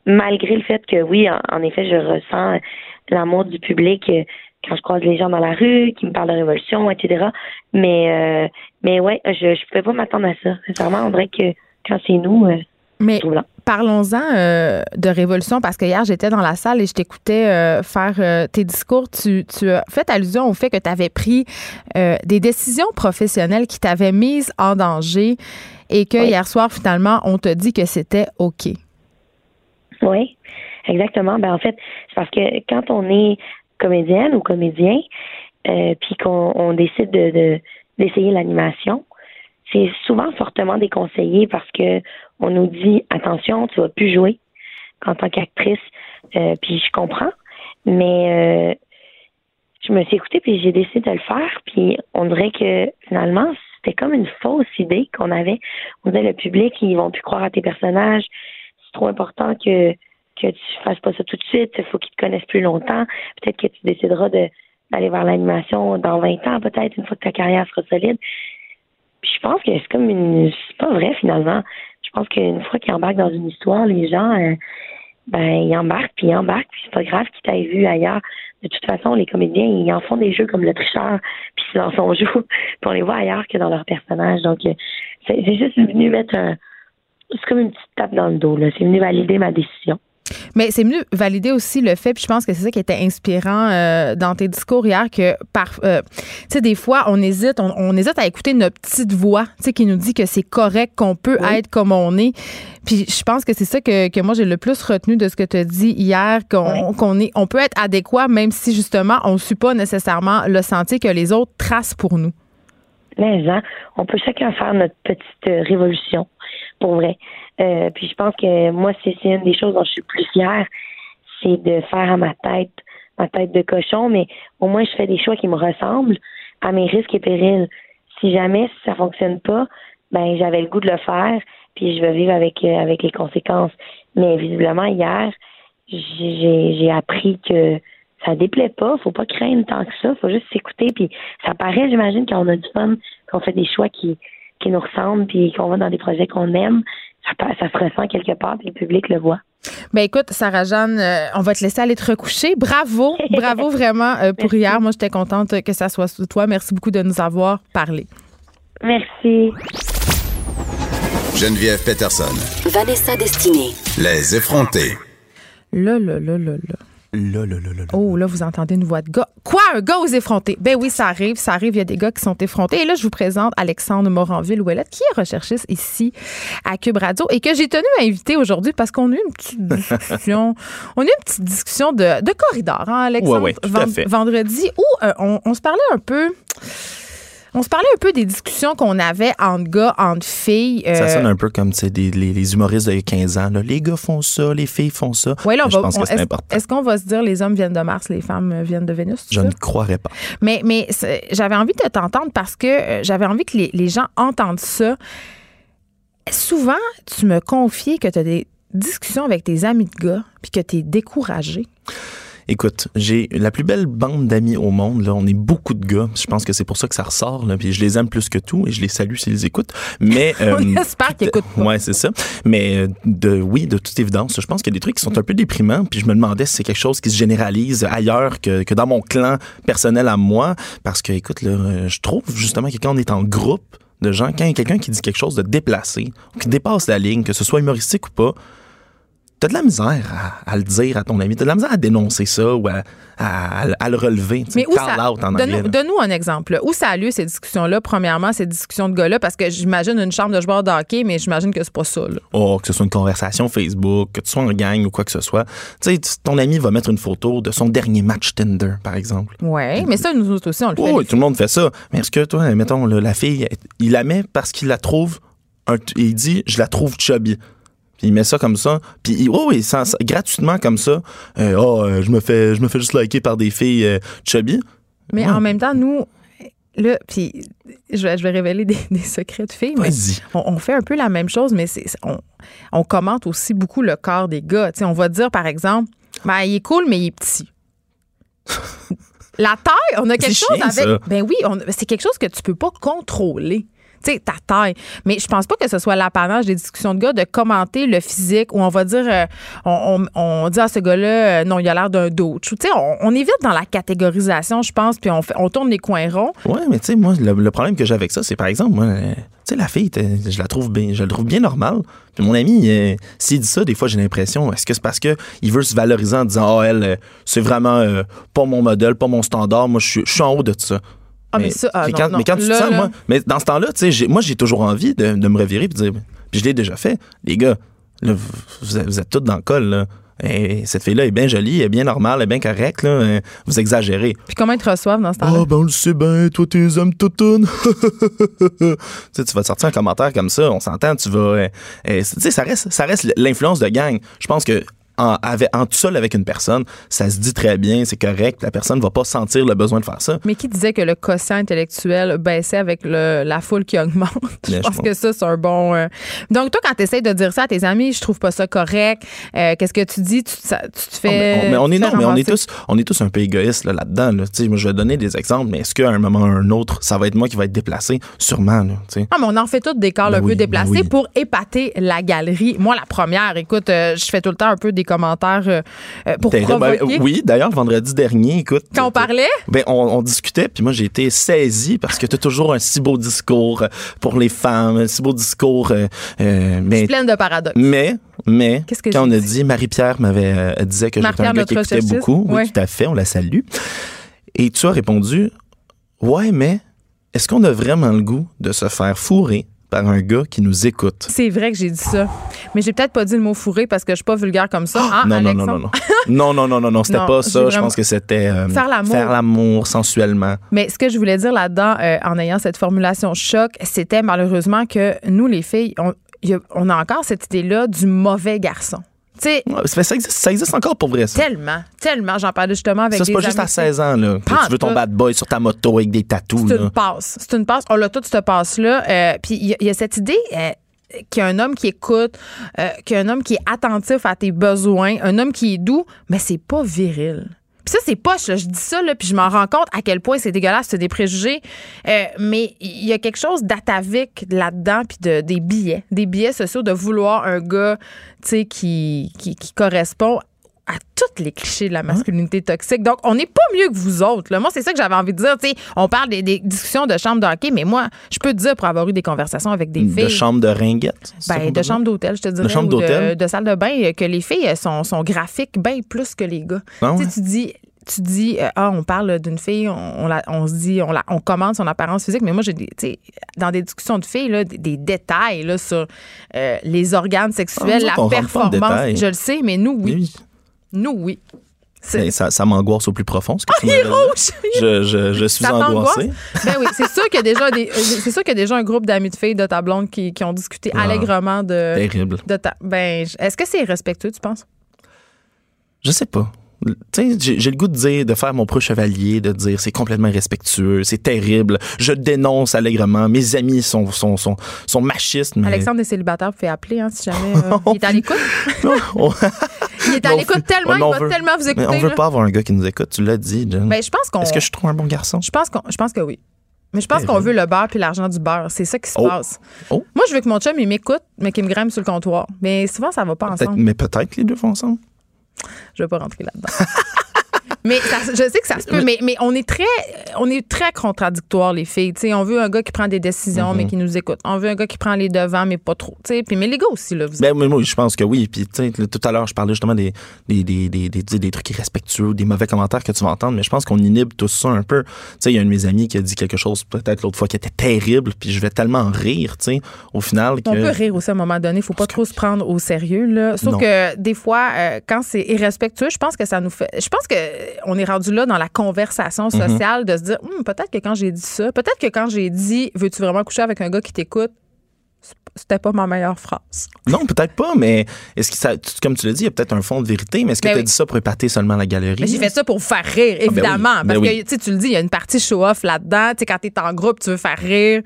malgré le fait que oui, en, en effet, je ressens l'amour du public euh, quand je croise les gens dans la rue, qui me parlent de révolution, etc. Mais euh, mais ouais, je je pouvais pas m'attendre à ça. Sincèrement, on dirait que quand c'est nous, euh, Mais. Parlons-en euh, de révolution, parce que hier, j'étais dans la salle et je t'écoutais euh, faire euh, tes discours. Tu, tu as fait allusion au fait que tu avais pris des décisions professionnelles qui t'avaient mise en danger et que Oui. hier soir, finalement, on te dit que c'était OK. Oui, exactement. Ben en fait, c'est parce que quand on est comédienne ou comédien, puis qu'on on décide de de- d'essayer l'animation, c'est souvent fortement déconseillé parce que on nous dit attention, tu vas plus jouer en tant qu'actrice. Euh, puis je comprends, mais euh, je me suis écoutée puis j'ai décidé de le faire. Puis on dirait que finalement c'était comme une fausse idée qu'on avait. On disait le public ils vont plus croire à tes personnages. C'est trop important que que tu fasses pas ça tout de suite. Il faut qu'ils te connaissent plus longtemps. Peut-être que tu décideras de d'aller vers l'animation dans 20 ans, peut-être, une fois que ta carrière sera solide. Puis je pense que c'est comme une. C'est pas vrai finalement. Je pense qu'une fois qu'ils embarquent dans une histoire, les gens, euh, ben, ils embarquent, puis ils embarquent, puis c'est pas grave qu'ils t'aient vu ailleurs. De toute façon, les comédiens, ils en font des jeux comme le tricheur, puis ils en sont joue, puis on les voit ailleurs que dans leur personnage. Donc, euh, c'est juste venu mettre un. C'est comme une petite tape dans le dos, là. C'est venu valider ma décision. Mais c'est mieux valider aussi le fait, puis je pense que c'est ça qui était inspirant euh, dans tes discours hier, que par, euh, tu sais, des fois, on hésite, on, on hésite à écouter notre petite voix, tu sais, qui nous dit que c'est correct, qu'on peut être comme on est. Puis je pense que c'est ça que, que moi j'ai le plus retenu de ce que tu as dit hier, qu'on qu'on est, on peut être adéquat, même si justement on ne suit pas nécessairement le sentier que les autres tracent pour nous. Mais hein, on peut chacun faire notre petite euh, révolution, pour vrai. Euh, puis je pense que moi, c'est une des choses dont je suis plus fière, c'est de faire à ma tête, ma tête de cochon, mais au moins je fais des choix qui me ressemblent à mes risques et périls. Si jamais ça fonctionne pas, ben j'avais le goût de le faire, puis je vais vivre avec euh, avec les conséquences. Mais visiblement hier, j'ai appris que ça déplaît pas, faut pas craindre tant que ça, faut juste s'écouter puis ça paraît, j'imagine qu'on a du fun, qu'on fait des choix qui qui nous ressemblent puis qu'on va dans des projets qu'on aime, ça, se ressent quelque part puis le public le voit. Ben écoute, Sarah-Jeanne, euh, on va te laisser aller te recoucher. Bravo, bravo vraiment euh, pour hier. Moi, j'étais contente que ça soit sous toi. Merci beaucoup de nous avoir parlé. Merci. Geneviève Peterson. Vanessa Destinée. Les effrontés. Là, là, là, là, là. Là, là, là, là, là. Oh, là, vous entendez une voix de gars. Quoi, un gars aux effrontés? Ben oui, ça arrive, ça arrive. Il y a des gars qui sont effrontés. Et là, je vous présente Alexandre Moranville-Ouellette, qui est recherchiste ici à Cube Radio et que j'ai tenu à inviter aujourd'hui parce qu'on a eu une petite discussion. on a eu une petite discussion de, de corridor, hein, Alexandre? Ouais, ouais, tout à fait. Vendredi, où euh, on, on se parlait un peu. On se parlait un peu des discussions qu'on avait entre gars, entre filles. Ça euh, sonne un peu comme des- les, les humoristes de 15 ans. là. Les gars font ça, les filles font ça. Ouais, là, on Je va- pense on- que c'est est-ce- important. Est-ce qu'on va se dire les hommes viennent de Mars, les femmes euh, viennent de Vénus? Je ça? ne croirais pas. Mais, j'avais envie de t'entendre parce que euh, j'avais envie que les, les gens entendent ça. Souvent, tu me confies que tu as des discussions avec tes amis de gars puis que tu es découragé. Écoute, j'ai la plus belle bande d'amis au monde. Là, on est beaucoup de gars. Je pense que c'est pour ça que ça ressort. Là, puis je les aime plus que tout et je les salue s'ils écoutent. Mais euh, On espère qu'ils écoutent pas. Ouais, c'est ça. Mais euh, de oui, de toute évidence, je pense qu'il y a des trucs qui sont un peu déprimants. Puis je me demandais si c'est quelque chose qui se généralise ailleurs que, que dans mon clan personnel à moi. Parce que, écoute, là, euh, je trouve justement que quand on est en groupe de gens, quand il y a quelqu'un qui dit quelque chose de déplacé, qui dépasse la ligne, que ce soit humoristique ou pas, T'as de la misère à, à le dire à ton ami. T'as de la misère à dénoncer ça ou à, à- à le relever. Mais où ça. out en anglais. Donne-nous un exemple. là. Où ça a lieu, ces discussions-là? Premièrement, ces discussions de gars-là, parce que j'imagine une chambre de joueurs de hockey, mais j'imagine que c'est pas ça. là. Oh, que ce soit une conversation Facebook, que tu sois en gang ou quoi que ce soit. Tu sais, ton ami va mettre une photo de son dernier match Tinder, par exemple. Ouais, mais ça, nous autres aussi, on le fait. Oh, oui, tout le monde fait ça. Mais est-ce que toi, mettons, la fille, il la met parce qu'il la trouve, un- il dit, je la trouve chubby. Puis il met ça comme ça. Puis il- oh, oui, sans- gratuitement comme ça. Euh, oh, euh, je me fais, je me fais juste liker par des filles euh, chubby. Mais Ouais. en même temps, nous, là, puis je vais, je vais révéler des, des secrets de filles. mais. On, on fait un peu la même chose, mais c'est, on, on commente aussi beaucoup le corps des gars. On va dire, par exemple, ben, il est cool, mais il est petit. La taille, on a quelque chose chiant, avec. ça. Ben oui, on- c'est quelque chose que tu peux pas contrôler. Sais, ta taille. Mais je pense pas que ce soit l'apanage des discussions de gars de commenter le physique où on va dire, euh, on, on- on dit à ce gars-là, euh, non, il a l'air d'un doute. Tu sais, on, évite dans la catégorisation, je pense, puis on, fait, on tourne les coins ronds. Ouais, mais tu sais, moi, le, problème que j'ai avec ça, c'est par exemple, moi, euh, tu sais, la fille, je la trouve bien, je la trouve bien normale. Puis mon ami, s'il dit ça, des fois, j'ai l'impression, est-ce que c'est parce que il veut se valoriser en disant, ah, elle, euh, c'est vraiment pas mon modèle, pas mon standard, moi, je suis- en haut de ça. Ah, mais ça, ah, non, quand, non. mais quand tu te sens, là. moi, mais dans ce temps-là, tu sais, moi, j'ai toujours envie de, de me revirer puis de dire, puis je l'ai déjà fait, les gars, Là, vous, vous êtes, vous êtes toutes dans le col, là. Et cette fille-là est bien jolie, elle est bien normale, elle est bien correcte, là. Euh, Vous exagérez. Puis comment ils te reçoivent dans ce temps-là? Ah, ben on le sait bien, toi, t'es hommes toutounes. tu sais, tu vas te sortir un commentaire comme ça, on s'entend, tu vas. euh, euh, tu sais, ça reste, ça reste l'influence de gang. Je pense que. En, avec, en tout seul avec une personne, ça se dit très bien, c'est correct. La personne va pas sentir le besoin de faire ça. Mais qui disait que le quotient intellectuel baissait avec le- la foule qui augmente? je pense que ça, c'est un bon. euh, Donc, toi, quand tu essaies de dire ça à tes amis, je trouve pas ça correct. euh, Qu'est-ce que tu dis? Tu, ça- tu te mais fais. on, mais on est non, mais on est tous, on est tous un peu égoïstes là, là-dedans. Là. Moi, je vais donner des exemples, mais est-ce qu'à un moment ou à un autre, ça va être moi qui va être déplacé? Sûrement. Là. Ah, mais on en fait tous des corps Ben un peu oui, ben déplacés oui. pour épater la galerie. Moi, la première, écoute, euh, je fais tout le temps un peu des commentaires euh, euh, pour. Ben, provoquer. oui, d'ailleurs, vendredi dernier, écoute. Quand on parlait? Ben, on, on discutait, puis moi, j'ai été saisi parce que tu as toujours un si beau discours euh, pour les femmes, un si beau discours. euh, Je mais, suis pleine de paradoxes. mais, mais, Qu'est-ce que quand on a dit? Marie-Pierre m'avait euh, disait que j'étais un gars qui écoutait beaucoup. Oui, Ouais. tout à fait, on la salue. Et tu as répondu, ouais, mais est-ce qu'on a vraiment le goût de se faire fourrer par un gars qui nous écoute? C'est vrai que j'ai dit ça. Mais j'ai peut-être pas dit le mot fourré parce que je suis pas vulgaire comme ça. hein, non, non, non, non, non. Non, non, non, non, non, c'était pas ça. Je pense que c'était euh, Faire l'amour. faire l'amour sensuellement. Mais ce que je voulais dire là-dedans, euh, en ayant cette formulation choc, c'était malheureusement que nous, les filles, on, y a- on a encore cette idée-là du mauvais garçon. Ça, existe, ça existe encore pour vrai, ça. tellement, tellement. J'en parlais justement avec Ça, c'est pas juste à 16 ans, là. que tu veux ton bad boy sur ta moto avec des tatous, C'est une passe. C'est une passe. On a toute cette passe-là. Euh, Puis il y, a- il y a cette idée euh, qu'il y a un homme qui écoute, euh, qu'il y a un homme qui est attentif à tes besoins, un homme qui est doux, mais c'est pas viril. Puis ça, c'est poche. Je dis ça, là, puis je m'en rends compte à quel point c'est dégueulasse, c'est des préjugés. Euh, mais il y a quelque chose d'atavique là-dedans, puis de, des billets, des billets sociaux, de vouloir un gars, tu qui, qui, qui correspond à tous les clichés de la masculinité toxique. Donc, on n'est pas mieux que vous autres. là. Moi, c'est ça que j'avais envie de dire. On parle des, des discussions de chambre de hockey, mais moi, je peux te dire, pour avoir eu des conversations avec des filles... De chambre de ringuette. Ben, de chambre d'hôtel, je te dirais. chambre ou d'hôtel? De, de salle de bain, euh, que les filles sont, sont graphiques bien plus que les gars. Ah Tu ouais? sais, tu dis. Tu dis, euh, ah, on parle d'une fille, on, on, la- on se dit, on, la, on commande son apparence physique, mais moi, j'ai dans des discussions de filles, là, des, des détails là, sur euh, les organes sexuels, Ah, la performance. Je le sais, mais nous, oui. Oui. Nous, oui. Ça ça m'angoisse au plus profond, ce que tu il est rouge! Je, je, je suis Ça t'angoisse? angoissé. Ben oui, c'est sûr qu'il y a déjà y a un groupe d'amis de filles de ta blonde qui, qui ont discuté Ah. allègrement de, Terrible. de ta. Ben, est-ce que c'est respectueux, tu penses? Je sais pas. Tu sais, j'ai le goût de dire, de faire mon pro chevalier, de dire c'est complètement irrespectueux, c'est terrible. Je dénonce allègrement. Mes amis sont, sont, sont, sont machistes. Mais... Alexandre des célibataires, vous pouvez appeler hein, si jamais euh, il est à l'écoute. Il est à Mais l'écoute tellement, mais il va veut- tellement vous mais écouter. on veut là. pas avoir un gars qui nous écoute, tu l'as dit, Jen. Ben, je pense qu'on. Est-ce que je suis trop un bon garçon? Je pense qu'on, je pense que oui. Mais je pense qu'on Terrible. veut le beurre puis l'argent du beurre. C'est ça qui se Oh. passe. Oh. Moi, je veux que mon chum, il m'écoute, mais qu'il me grimpe sur le comptoir. Mais souvent, ça va pas ensemble. mais peut-être que les deux vont ensemble. Je vais pas rentrer là-dedans. mais ça- je sais que ça se peut, mais, mais on est très on est très contradictoires, les filles. On veut un gars qui prend des décisions, mais qui nous écoute. On veut un gars qui prend les devants, mais pas trop. Puis mais les gars aussi, là, vous Ben, moi, moi, je pense que oui. Puis, tout à l'heure, je parlais justement des, des, des, des, des, des trucs irrespectueux, des mauvais commentaires que tu vas entendre, mais je pense qu'on inhibe tout ça un peu. Il y a un de mes amis qui a dit quelque chose, peut-être l'autre fois, qui était terrible, puis je vais tellement en rire, tu sais, au final. Que... On peut rire aussi à un moment donné. faut pas trop se prendre au sérieux. Là. Sauf Non. que des fois, euh, quand c'est irrespectueux, je pense que ça nous fait. Je pense que on est rendu là dans la conversation Mm-hmm. sociale de se dire Hum, peut-être que quand j'ai dit ça, peut-être que quand j'ai dit veux-tu vraiment coucher avec un gars qui t'écoute, c'était pas ma meilleure phrase. Non, peut-être pas, mais est-ce que ça, comme tu l'as dit, il y a peut-être un fond de vérité, mais est-ce que Ben tu as oui. dit ça pour épater seulement la galerie? J'ai fait ça pour faire rire, ben oui. évidemment. Ben parce oui. que tu le dis, il y a une partie show-off là-dedans. Tu sais, quand t'es en groupe, tu veux faire rire.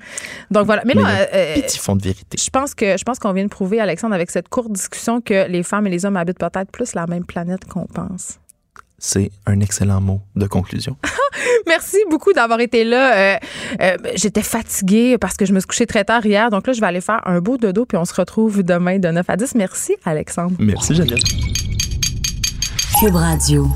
Donc voilà. Mais, là, a euh, Petit fond de vérité. je pense que je pense qu'on vient de prouver, Alexandre, avec cette courte discussion, que les femmes et les hommes habitent peut-être plus la même planète qu'on pense. C'est un excellent mot de conclusion. Merci beaucoup d'avoir été là. Euh, euh, J'étais fatiguée parce que je me suis couchée très tard hier. Donc là, je vais aller faire un beau dodo, puis on se retrouve demain de 9 à 10. Merci, Alexandre. Merci, Geneviève. Cube Radio.